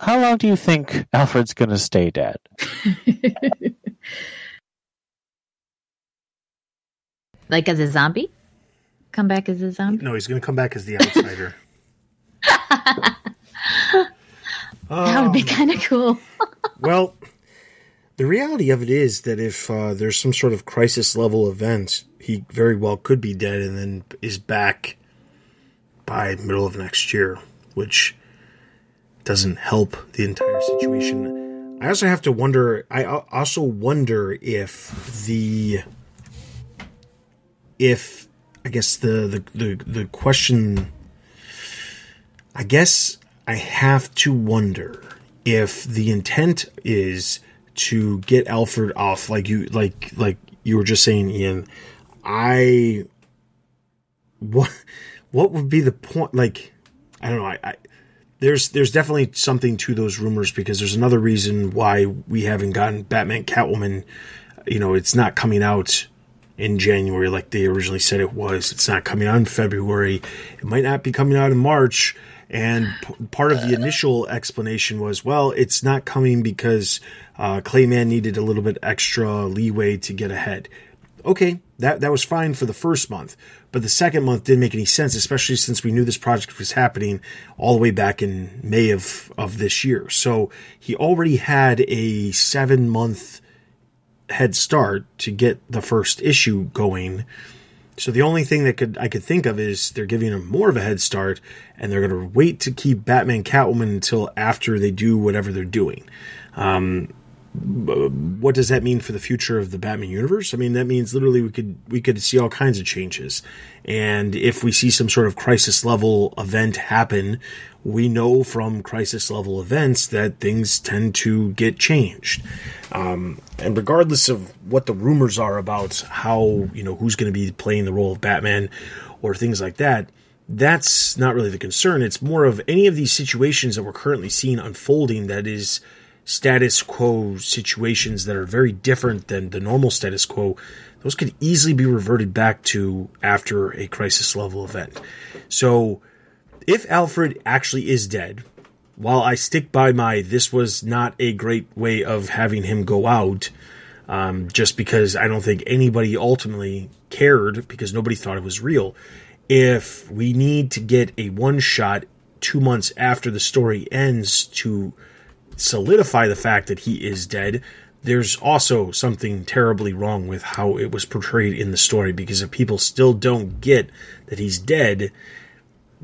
how long do you think Alfred's going to stay dead? like as a zombie? Come back as a zombie? No, he's going to come back as the outsider. that would be kind of cool. well, the reality of it is that if uh, there's some sort of crisis level event, he very well could be dead and then is back by middle of next year, which doesn't help the entire situation. I also have to wonder. I also wonder if the if I guess the the the, the question. I guess I have to wonder if the intent is to get Alfred off, like you like like you were just saying, Ian. I what what would be the point? Like I don't know. I, I there's there's definitely something to those rumors because there's another reason why we haven't gotten Batman Catwoman. You know, it's not coming out in January like they originally said it was. It's not coming out in February. It might not be coming out in March. And p- part of the initial explanation was, well, it's not coming because uh, Clay Mann needed a little bit extra leeway to get ahead. Okay, that that was fine for the first month, but the second month didn't make any sense, especially since we knew this project was happening all the way back in May of, of this year. So he already had a seven month head start to get the first issue going. So the only thing that could I could think of is they're giving him more of a head start, and they're going to wait to keep Batman Catwoman until after they do whatever they're doing. Um, what does that mean for the future of the Batman universe? I mean, that means literally we could we could see all kinds of changes, and if we see some sort of crisis level event happen, we know from crisis level events that things tend to get changed. Um, and regardless of what the rumors are about how you know who's going to be playing the role of Batman or things like that, that's not really the concern. It's more of any of these situations that we're currently seeing unfolding that is status quo situations that are very different than the normal status quo, those could easily be reverted back to after a crisis level event. So, if Alfred actually is dead, while I stick by my this was not a great way of having him go out, um, just because I don't think anybody ultimately cared because nobody thought it was real. If we need to get a one shot two months after the story ends to solidify the fact that he is dead, there's also something terribly wrong with how it was portrayed in the story because if people still don't get that he's dead,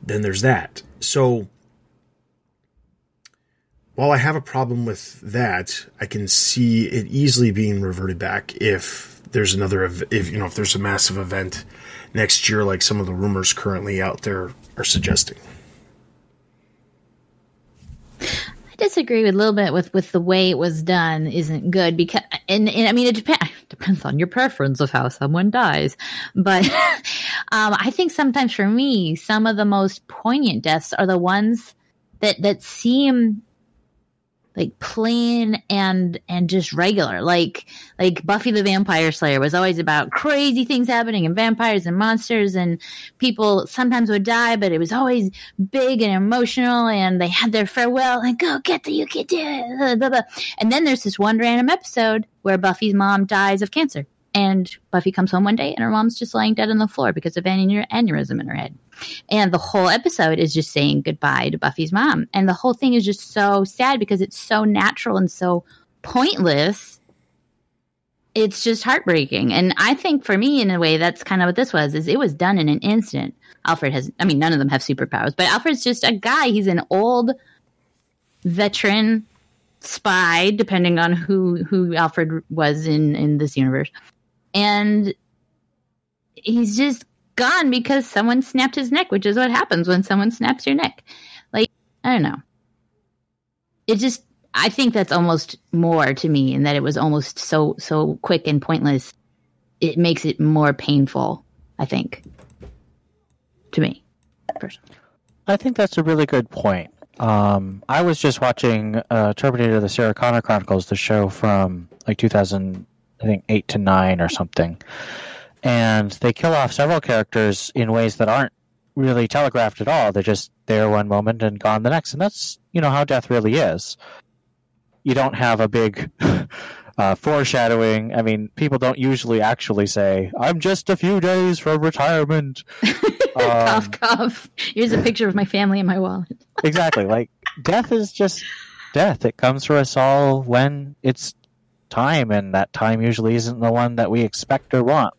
then there's that. So while I have a problem with that, I can see it easily being reverted back if there's another if you know if there's a massive event next year like some of the rumors currently out there are suggesting. Disagree with a little bit with with the way it was done isn't good because and, and I mean it depends depends on your preference of how someone dies, but um, I think sometimes for me some of the most poignant deaths are the ones that that seem like plain and and just regular like like buffy the vampire slayer was always about crazy things happening and vampires and monsters and people sometimes would die but it was always big and emotional and they had their farewell and go get the you can do it and then there's this one random episode where buffy's mom dies of cancer and Buffy comes home one day and her mom's just lying dead on the floor because of an aneurysm in her head. And the whole episode is just saying goodbye to Buffy's mom. And the whole thing is just so sad because it's so natural and so pointless. It's just heartbreaking. And I think for me, in a way, that's kind of what this was, is it was done in an instant. Alfred has, I mean, none of them have superpowers, but Alfred's just a guy. He's an old veteran spy, depending on who, who Alfred was in, in this universe and he's just gone because someone snapped his neck, which is what happens when someone snaps your neck. Like, I don't know. It just I think that's almost more to me in that it was almost so so quick and pointless. It makes it more painful, I think. To me, personally. I think that's a really good point. Um, I was just watching uh, Terminator: The Sarah Connor Chronicles, the show from like 2000, I think eight to nine or something. And they kill off several characters in ways that aren't really telegraphed at all. They're just there one moment and gone the next. And that's, you know, how death really is. You don't have a big uh, foreshadowing. I mean, people don't usually actually say, I'm just a few days from retirement. um, cough, cough. Here's a picture of my family in my wallet. exactly. Like, death is just death. It comes for us all when it's time, and that time usually isn't the one that we expect or want.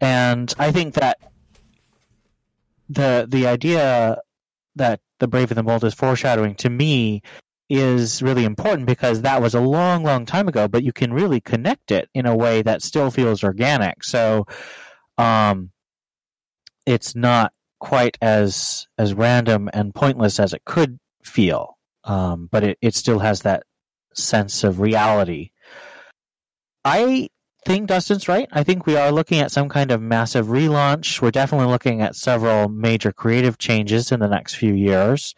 And I think that the the idea that the Brave and the Bold is foreshadowing to me is really important because that was a long, long time ago, but you can really connect it in a way that still feels organic. So, um, it's not quite as as random and pointless as it could feel, um, but it, it still has that sense of reality I think Dustin's right. I think we are looking at some kind of massive relaunch. We're definitely looking at several major creative changes in the next few years.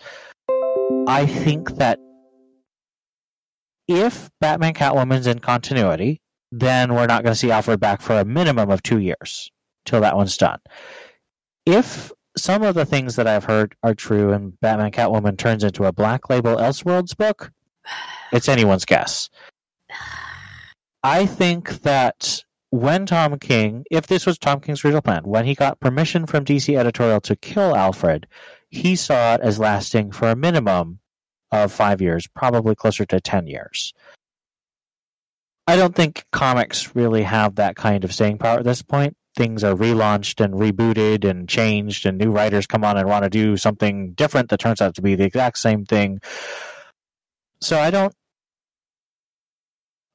I think that if Batman Catwoman's in continuity, then we're not going to see Alfred back for a minimum of two years till that one's done. If some of the things that I've heard are true and Batman Catwoman turns into a Black Label Elseworlds book, it's anyone's guess. I think that when Tom King, if this was Tom King's original plan, when he got permission from DC editorial to kill Alfred, he saw it as lasting for a minimum of five years, probably closer to 10 years. I don't think comics really have that kind of staying power at this point. Things are relaunched and rebooted and changed, and new writers come on and want to do something different that turns out to be the exact same thing. So I don't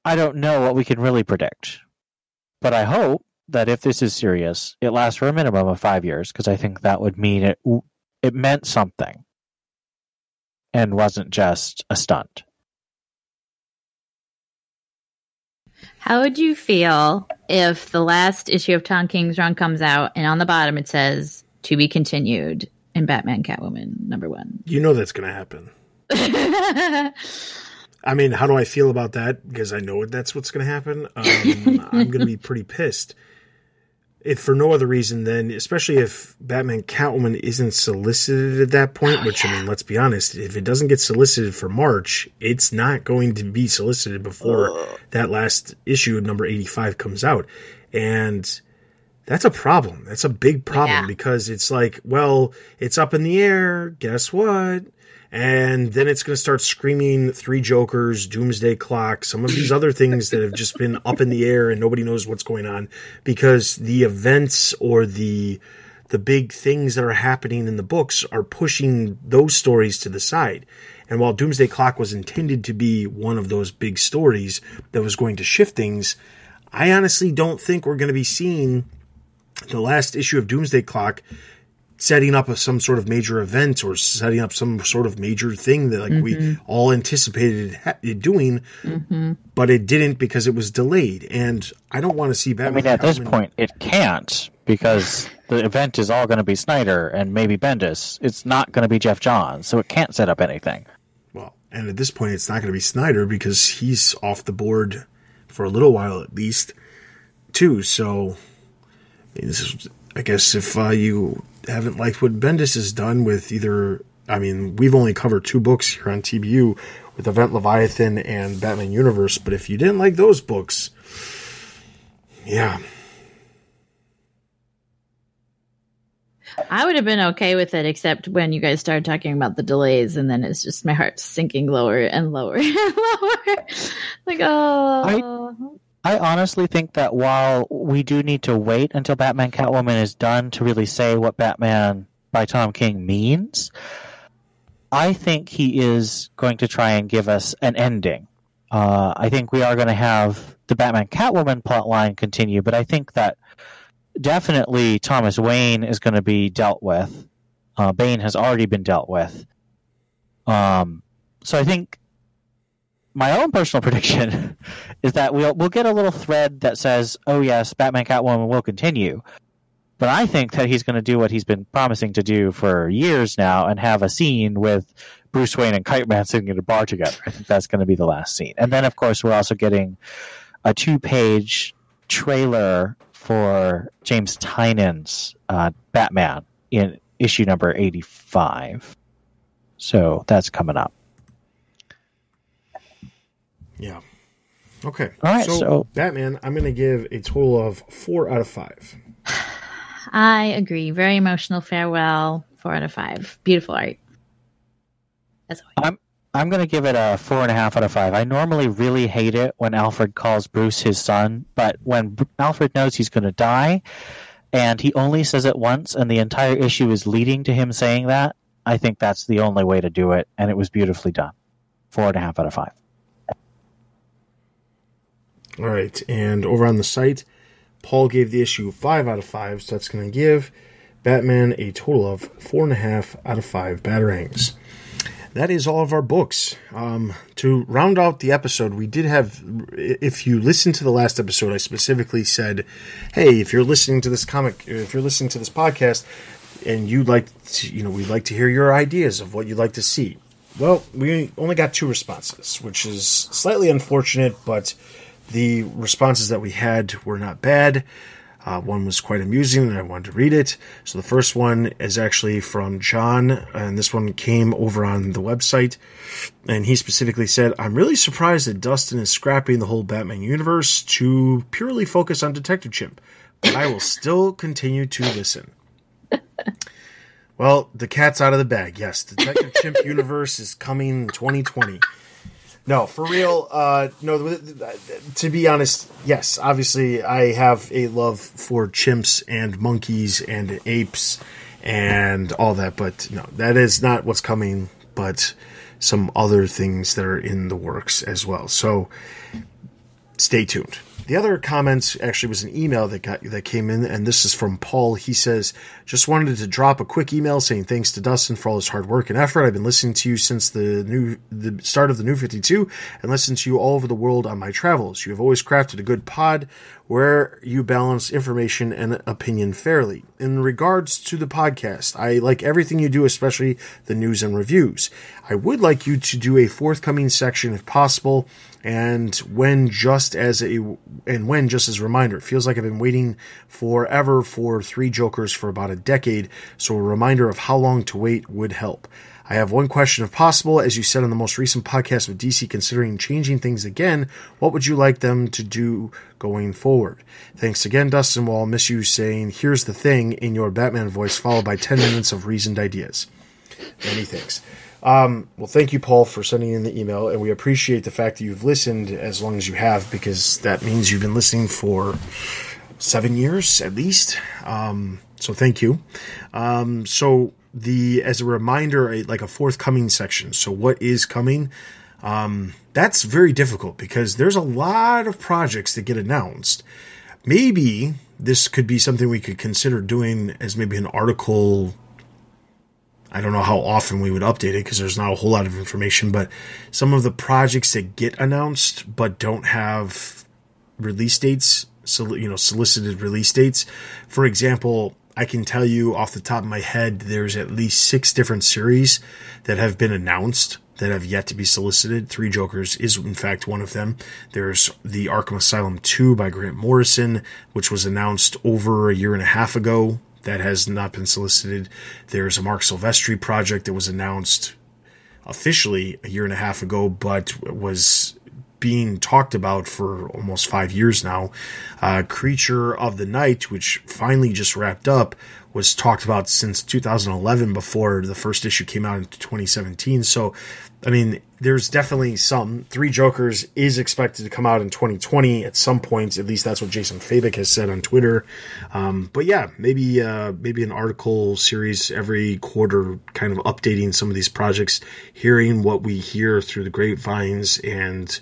I don't know what we can really predict. But I hope that if this is serious, it lasts for a minimum of five years because I think that would mean it it meant something and wasn't just a stunt. How would you feel if the last issue of Tom King's run comes out and on the bottom it says to be continued in Batman Catwoman number one? You know that's going to happen. I mean, how do I feel about that? Because I know that's what's going to happen. Um, I'm going to be pretty pissed. If for no other reason than, especially if Batman Catwoman isn't solicited at that point, Oh, which I mean, let's be honest, if it doesn't get solicited for March, it's not going to be solicited before that last issue, number 85, comes out. And that's a problem. That's a big problem Yeah. because it's like, well, it's up in the air. Guess what? And then it's going to start screaming Three Jokers, Doomsday Clock, some of these other things that have just been up in the air and nobody knows what's going on because the events or the the big things that are happening in the books are pushing those stories to the side. And while Doomsday Clock was intended to be one of those big stories that was going to shift things, I honestly don't think we're going to be seeing the last issue of Doomsday Clock setting up a, some sort of major event or setting up some sort of major thing that like we all anticipated it, ha- it doing, but it didn't because it was delayed. And I don't want to see I mean, at this Catwoman- point, it can't because the event is all going to be Snyder and maybe Bendis. It's not going to be Geoff Johns, so it can't set up anything. Well, and at this point, it's not going to be Snyder because he's off the board for a little while at least, too. So, I mean, this is, I guess, if uh, you haven't liked what Bendis has done with either, I mean, we've only covered two books here on TBU with Event Leviathan and Batman Universe, but if you didn't like those books, yeah, I would have been okay with it, except when you guys started talking about the delays, and then it's just my heart sinking lower and lower and lower. like, oh, I honestly think that while we do need to wait until Batman Catwoman is done to really say what Batman by Tom King means, I think he is going to try and give us an ending. Uh, I think we are going to have the Batman Catwoman plotline continue, but I think that definitely Thomas Wayne is going to be dealt with. Uh, Bane has already been dealt with. Um, so I think my own personal prediction is that we'll we'll get a little thread that says, "Oh yes, Batman Catwoman will continue." But I think that he's going to do what he's been promising to do for years now and have a scene with Bruce Wayne and Kite Man sitting in a bar together. I think that's going to be the last scene. And then, of course, we're also getting a two-page trailer for James Tynion's uh, Batman in issue number eighty-five. So that's coming up. Yeah. Okay. All right, so- Batman, I'm going to give a total of four out of five. I agree. Very emotional farewell. Four out of five. Beautiful art. As always. I'm I'm gonna give it a four and a half out of five. I normally really hate it when Alfred calls Bruce his son, but when Br- Alfred knows he's gonna die, and he only says it once, and the entire issue is leading to him saying that, I think that's the only way to do it, and it was beautifully done. Four and a half out of five. All right, and over on the site, Paul gave the issue five out of five, so that's going to give Batman a total of four and a half out of five batarangs. That is all of our books. Um, to round out the episode, we did have. If you listen to the last episode, I specifically said, "Hey, if you're listening to this comic, if you're listening to this podcast, and you'd like, to, you know, we'd like to hear your ideas of what you'd like to see." Well, we only got two responses, which is slightly unfortunate, but the responses that we had were not bad. Uh, one was quite amusing, and I wanted to read it. So the first one is actually from John, and this one came over on the website. And he specifically said, I'm really surprised that Dustin is scrapping the whole Batman universe to purely focus on Detective Chimp, but I will still continue to listen. Well, the cat's out of the bag. Yes, Detective Chimp universe is coming in 2020. No, for real. Uh, no, to be honest, yes. Obviously, I have a love for chimps and monkeys and apes and all that, but no, that is not what's coming. But some other things that are in the works as well. So stay tuned. The other comments actually was an email that got that came in, and this is from Paul. He says, "Just wanted to drop a quick email saying thanks to Dustin for all his hard work and effort. I've been listening to you since the new the start of the new 52, and listened to you all over the world on my travels. You have always crafted a good pod where you balance information and opinion fairly. In regards to the podcast, I like everything you do, especially the news and reviews. I would like you to do a forthcoming section if possible." and when just as a and when just as a reminder it feels like i've been waiting forever for three jokers for about a decade so a reminder of how long to wait would help i have one question if possible. As you said on the most recent podcast with dc considering changing things again what would you like them to do going forward? Thanks again dustin. Well i'll miss you saying here's the thing in your batman voice followed by 10 minutes of reasoned ideas. Many thanks. Um, well, thank you, Paul, for sending in the email, and we appreciate the fact that you've listened as long as you have, because that means you've been listening for seven years at least. Um, so thank you. Um, so the as a reminder, a, like a forthcoming section. So what is coming? Um, that's very difficult because there's a lot of projects that get announced. Maybe this could be something we could consider doing as maybe an article I don't know how often we would update it because there's not a whole lot of information, but some of the projects that get announced but don't have release dates, so you know, solicited release dates. For example, I can tell you off the top of my head, there's at least six different series that have been announced that have yet to be solicited. Three Jokers is in fact one of them. There's the Arkham Asylum 2 by Grant Morrison, which was announced over a year and a half ago that has not been solicited. There's a Marc Silvestri project that was announced officially a year and a half ago, but was being talked about for almost five years now. Uh, Creature of the Night, which finally just wrapped up, was talked about since 2011 before the first issue came out in 2017. So, I mean, there's definitely some. Three Jokers is expected to come out in 2020 at some point. At least that's what Jason Fabok has said on Twitter. Um, but yeah, maybe uh, maybe an article series every quarter, kind of updating some of these projects, hearing what we hear through the grapevines, and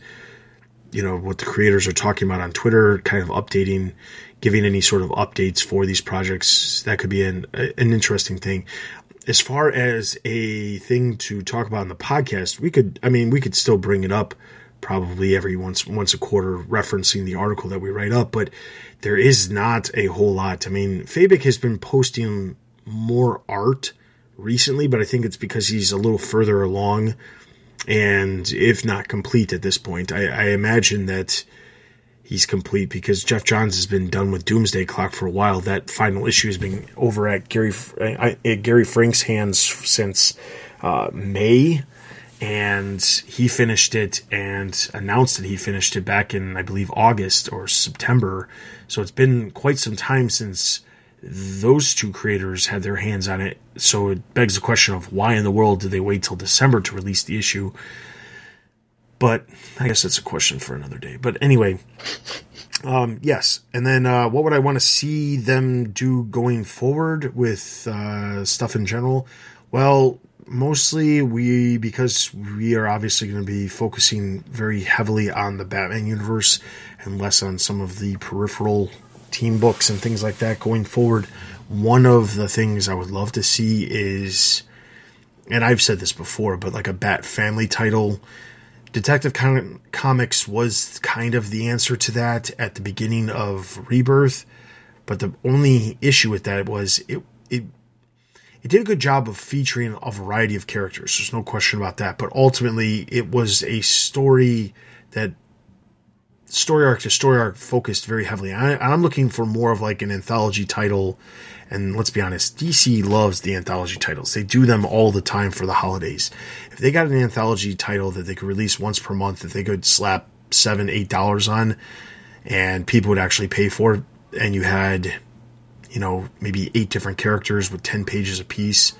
you know what the creators are talking about on Twitter, kind of updating, giving any sort of updates for these projects. That could be an an interesting thing as far as a thing to talk about in the podcast, we could, I mean, we could still bring it up probably every once once a quarter, referencing the article that we write up. But there is not a whole lot. I mean, Fabok has been posting more art recently, but I think it's because he's a little further along, and if not complete at this point, I, I imagine that he's complete because Geoff Johns has been done with Doomsday Clock for a while. That final issue has been over at Gary at Gary Frank's hands since uh, May, and he finished it and announced that he finished it back in I believe August or September. So it's been quite some time since those two creators had their hands on it. So it begs the question of why in the world did they wait till December to release the issue? But I guess that's a question for another day. But anyway, um, yes. And then uh, what would I want to see them do going forward with uh, stuff in general? Well, mostly we because we are obviously going to be focusing very heavily on the Batman universe and less on some of the peripheral team books and things like that going forward. One of the things I would love to see is, and I've said this before, but like a Bat Family title Detective Com- Comics was kind of the answer to that at the beginning of Rebirth, but the only issue with that was it it it did a good job of featuring a variety of characters. There's no question about that, but ultimately it was a story that story arc to story arc focused very heavily. I, I'm looking for more of like an anthology title and let's be honest, DC loves the anthology titles. They do them all the time for the holidays. If they got an anthology title that they could release once per month, that they could slap seven, eight dollars on, and people would actually pay for it, and you had, you know, maybe eight different characters with 10 pages apiece,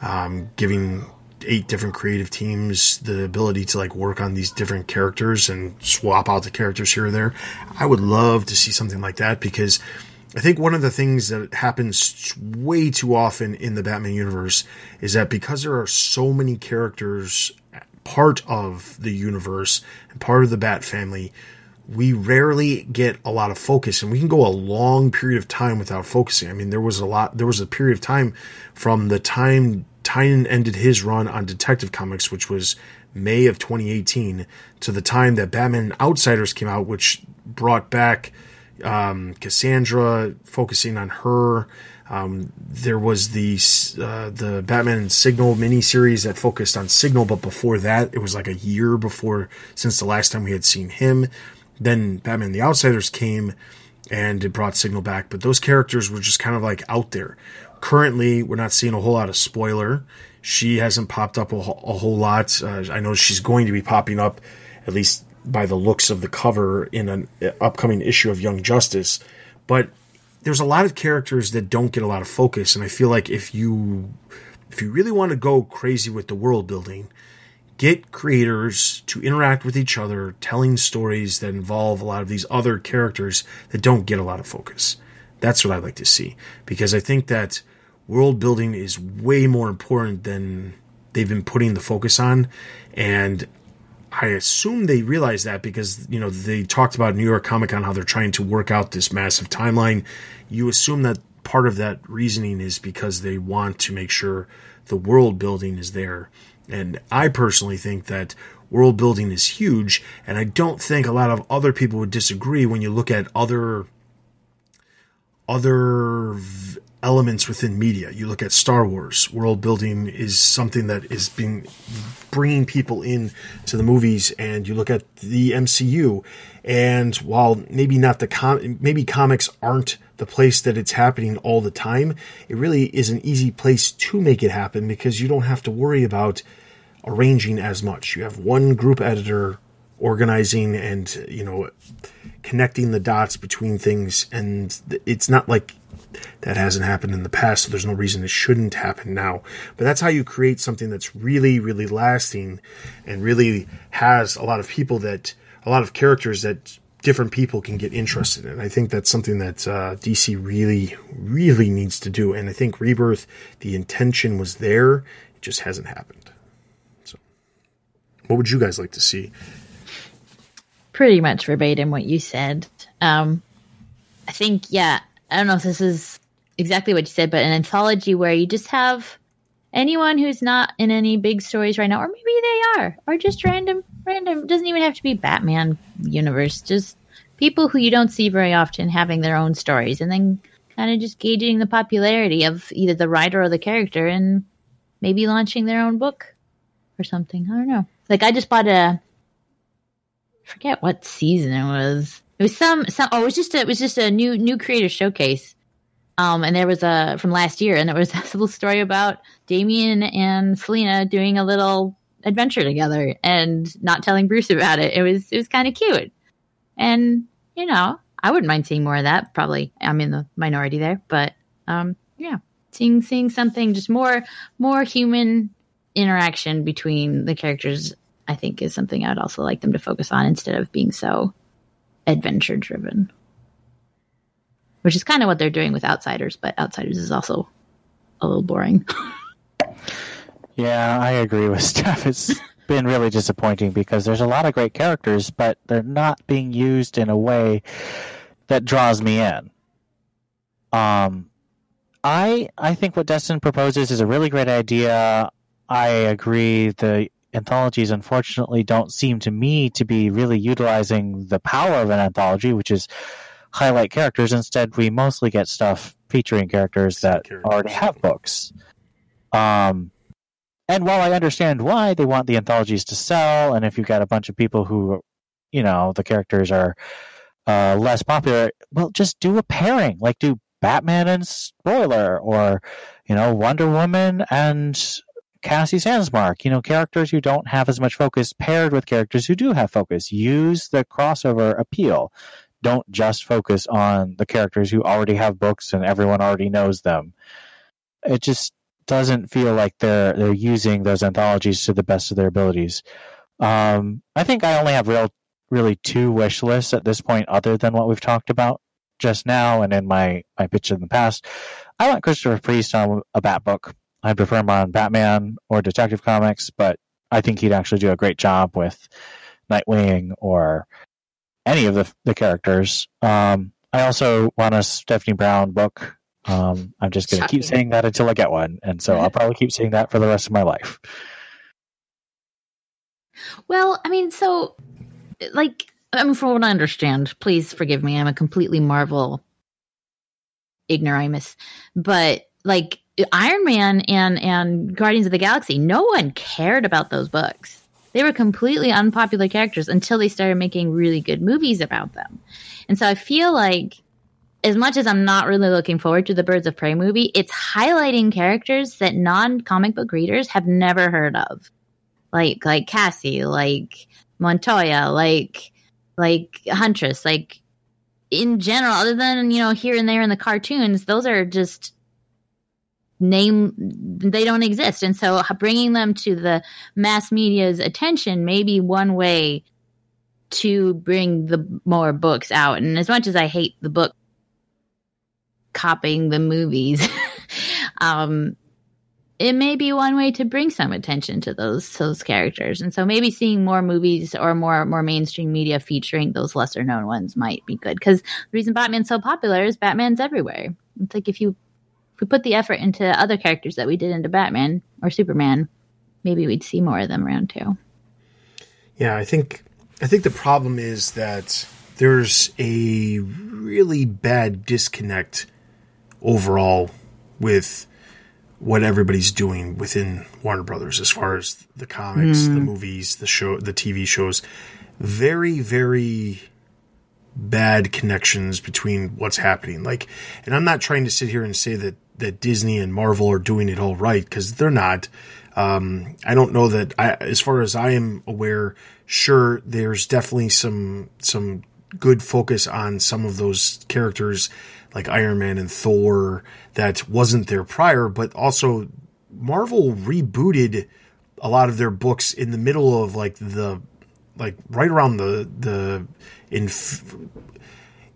um, giving eight different creative teams the ability to like work on these different characters and swap out the characters here or there. I would love to see something like that because I think one of the things that happens way too often in the Batman universe is that because there are so many characters part of the universe and part of the Bat family, we rarely get a lot of focus and we can go a long period of time without focusing. I mean, there was a lot, there was a period of time from the time Tynion ended his run on Detective Comics, which was May of 2018, to the time that Batman Outsiders came out, which brought back um, Cassandra, focusing on her. Um, there was the uh, the Batman Signal miniseries that focused on Signal, but before that, it was like a year before since the last time we had seen him. Then Batman the Outsiders came and it brought Signal back, but those characters were just kind of like out there. Currently, we're not seeing a whole lot of spoiler. She hasn't popped up a, a whole lot. Uh, I know she's going to be popping up, at least by the looks of the cover, in an upcoming issue of Young Justice. But there's a lot of characters that don't get a lot of focus, and I feel like if you if you really want to go crazy with the world building, get creators to interact with each other, telling stories that involve a lot of these other characters that don't get a lot of focus. That's what I'd like to see because I think that world building is way more important than they've been putting the focus on. And I assume they realize that because, you know, they talked about New York Comic Con how they're trying to work out this massive timeline. You assume that part of that reasoning is because they want to make sure the world building is there. And I personally think that world building is huge. And I don't think a lot of other people would disagree when you look at other other v- elements within media. You look at Star Wars, world building is something that is being bringing people in to the movies, and you look at the MCU, and while maybe not the com, maybe comics aren't the place that it's happening all the time, it really is an easy place to make it happen because you don't have to worry about arranging as much. You have one group editor organizing and you know connecting the dots between things and it's not like that hasn't happened in the past so there's no reason it shouldn't happen now. But that's how you create something that's really really lasting and really has a lot of people that a lot of characters that different people can get interested in. I think that's something that uh, dc really really needs to do and i think rebirth the intention was there it just hasn't happened. So what would you guys like to see pretty much verbatim what you said. Um, I think, yeah, I don't know if this is exactly what you said, but an anthology where you just have anyone who's not in any big stories right now, or maybe they are, or just random, random. Doesn't even have to be Batman universe. Just people who you don't see very often having their own stories, and then kind of just gauging the popularity of either the writer or the character, and maybe launching their own book or something. I don't know. Like I just bought a forget what season it was. It was some some. Oh, it was just a, it was just a new new creator showcase. Um, and there was a from last year, and there was a little story about Damian and Selina doing a little adventure together and not telling Bruce about it. It was it was kind of cute, and you know I wouldn't mind seeing more of that. Probably I'm in the minority there, but um, yeah, seeing seeing something just more more human interaction between the characters I think is something I'd also like them to focus on instead of being so adventure driven. Which is kind of what they're doing with Outsiders, but Outsiders is also a little boring. yeah, I agree with Steph. It's been really disappointing because there's a lot of great characters, but they're not being used in a way that draws me in. Um, I I think what Dustin proposes is a really great idea. I agree. The anthologies unfortunately don't seem to me to be really utilizing the power of an anthology, which is highlight characters. Instead, we mostly get stuff featuring characters that characters. already have books. Um, and while I understand why they want the anthologies to sell, and if you've got a bunch of people who, you know, the characters are uh, less popular, well, just do a pairing, like do Batman and Spoiler, or you know, Wonder Woman and Cassie Sandsmark, you know, characters who don't have as much focus paired with characters who do have focus. Use the crossover appeal. Don't just focus on the characters who already have books and everyone already knows them. It just doesn't feel like they're they're using those anthologies to the best of their abilities. Um, I think I only have real really two wish lists at this point, other than what we've talked about just now and in my my pitch in the past. I want Christopher Priest on a Bat book. I prefer him on Batman or Detective Comics, but I think he'd actually do a great job with Nightwing or any of the the characters. Um, I also want a Stephanie Brown book. Um, I'm just going to keep saying that until I get one, and so I'll probably keep saying that for the rest of my life. Well, I mean, so like, I mean, from what I understand, please forgive me. I'm a completely Marvel ignoramus, but like Iron Man and and Guardians of the Galaxy, no one cared about those books. They were completely unpopular characters until they started making really good movies about them. And so I feel like as much as I'm not really looking forward to the Birds of Prey movie, it's highlighting characters that non-comic book readers have never heard of. Like like Cassie, like Montoya, like like Huntress, like in general, other than, you know, here and there in the cartoons, those are just name they don't exist. And so bringing them to the mass media's attention may be one way to bring the more books out. And as much as i hate the book copying the movies um it may be one way to bring some attention to those those characters. And so maybe seeing more movies or more more mainstream media featuring those lesser known ones might be good. Because the reason batman's so popular is batman's everywhere. It's like if you if we put the effort into other characters that we did into batman or superman maybe we'd see more of them around too Yeah, I think I think the problem is that there's a really bad disconnect overall with what everybody's doing within Warner Brothers as far as the comics, the hmm. movies, the show, the TV shows. Very, very bad connections between what's happening. Like, and I'm not trying to sit here and say that that Disney and Marvel are doing it all right because they're not. Um, I don't know that. I, as far as I am aware, sure, there's definitely some some good focus on some of those characters like Iron Man and Thor that wasn't there prior, but also Marvel rebooted a lot of their books in the middle of like the like right around the the inf-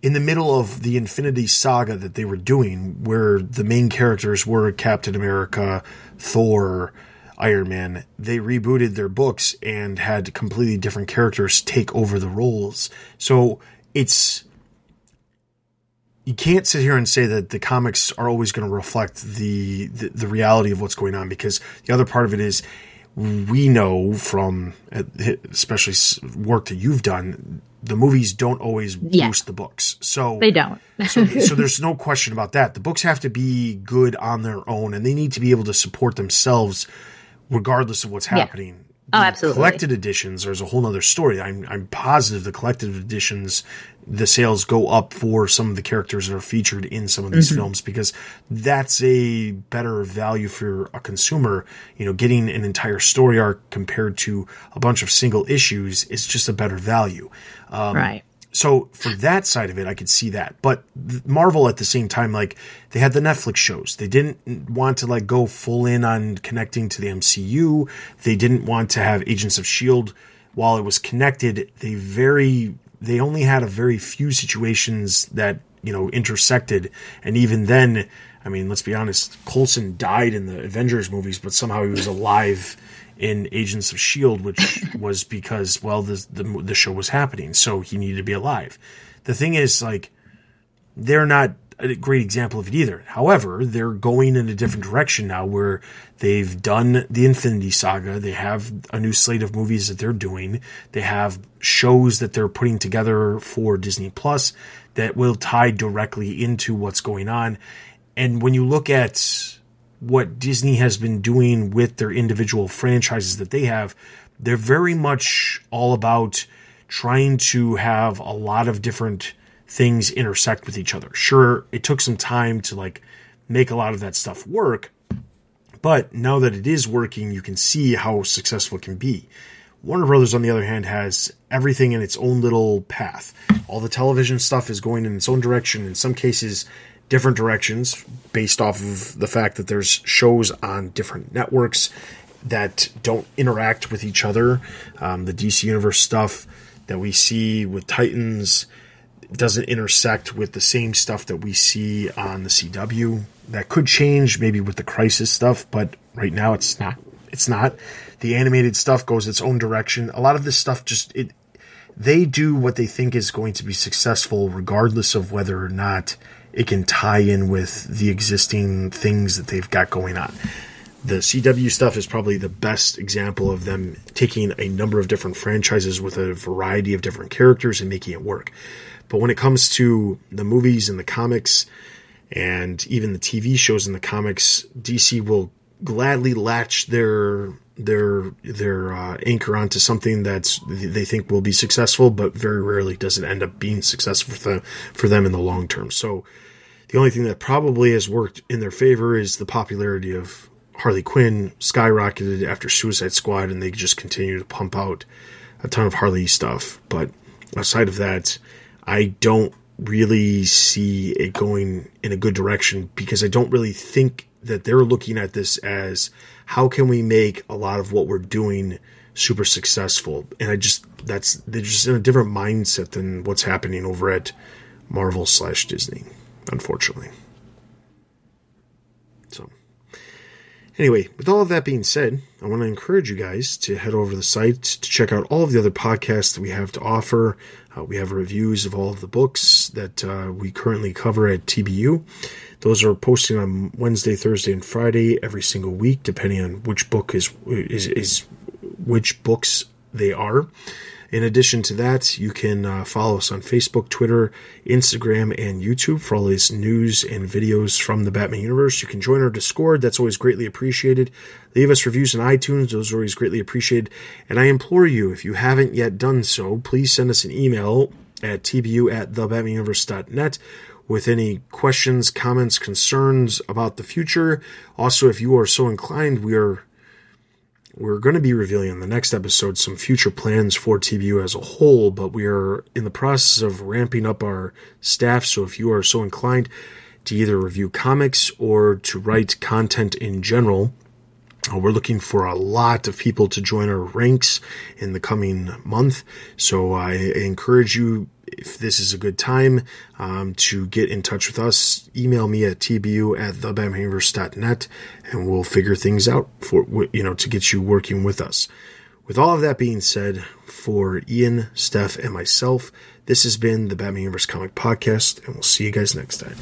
in the middle of the Infinity Saga that they were doing, where the main characters were Captain America, Thor, Iron Man, they rebooted their books and had completely different characters take over the roles. So it's you can't sit here and say that the comics are always going to reflect the, the the reality of what's going on because the other part of it is we know from especially work that you've done the movies don't always Yeah. boost the books so they don't so, so there's no question about that. The books have to be good on their own, and they need to be able to support themselves, regardless of what's happening. Oh, absolutely. Collected editions, there's a whole other story. I'm I'm positive the collected editions, the sales go up for some of the characters that are featured in some of these Mm-hmm. films because that's a better value for a consumer. You know, getting an entire story arc compared to a bunch of single issues is just a better value. Um, right so for that side of it, I could see that. But Marvel at the same time, like they had the Netflix shows. They didn't want to like go full in on connecting to the MCU. They didn't want to have Agents of Shield while it was connected. They very they only had a very few situations that you know intersected, and even then, I mean, let's be honest, Coulson died in the Avengers movies, but somehow he was alive in Agents of Shield, which was because well the, the the show was happening, so he needed to be alive. The thing is, like, they're not a great example of it either. However, they're going in a different direction now, where they've done the Infinity Saga. They have a new slate of movies that they're doing. They have shows that they're putting together for Disney Plus that will tie directly into what's going on. And when you look at what Disney has been doing with their individual franchises that they have, they're very much all about trying to have a lot of different things intersect with each other. Sure, it took some time to like make a lot of that stuff work, but now that it is working, you can see how successful it can be. Warner Brothers, on the other hand, has everything in its own little path. All the television stuff is going in its own direction. In some cases, different directions based off of the fact that there's shows on different networks that don't interact with each other. Um, the DC Universe stuff that we see with Titans doesn't intersect with the same stuff that we see on the CW. That could change maybe with the Crisis stuff, but right now it's not. It's not. The animated stuff goes its own direction. A lot of this stuff just it they do what they think is going to be successful, regardless of whether or not it can tie in with the existing things that they've got going on. The CW stuff is probably the best example of them taking a number of different franchises with a variety of different characters and making it work. But when it comes to the movies and the comics, and even the TV shows in the comics, DC will gladly latch their their their uh, anchor onto something that they think will be successful, but very rarely does it end up being successful for them for them in the long term. So the only thing that probably has worked in their favor is the popularity of Harley Quinn skyrocketed after Suicide Squad, and they just continue to pump out a ton of Harley stuff. But aside of that, I don't really see it going in a good direction because I don't really think that they're looking at this as how can we make a lot of what we're doing super successful and i just that's they're just in a different mindset than what's happening over at marvel slash disney unfortunately. So anyway with all of that being said i want to encourage you guys to head over to the site to check out all of the other podcasts that we have to offer. Uh, we have reviews of all of the books that uh, we currently cover at tbu those are posted on Wednesday, Thursday, and Friday every single week, depending on which book is is, is which books they are. In addition to that, you can uh, follow us on Facebook, Twitter, Instagram, and YouTube for all this news and videos from the Batman universe. You can join our Discord. That's always greatly appreciated. Leave us reviews on iTunes. Those are always greatly appreciated. And I implore you, if you haven't yet done so, please send us an email at tbu at thebatmanuniverse.net with any questions, comments, concerns about the future. Also, if you are so inclined, we are we're going to be revealing in the next episode some future plans for TBU as a whole, but we are in the process of ramping up our staff. So if you are so inclined to either review comics or to write content in general, uh, we're looking for a lot of people to join our ranks in the coming month. So I encourage you if this is a good time um, to get in touch with us, email me at tbu at thebatmanuniverse.net and we'll figure things out for, you know, to get you working with us. With all of that being said, for Ian, Steph, and myself, this has been the Batman Universe Comic Podcast, and we'll see you guys next time.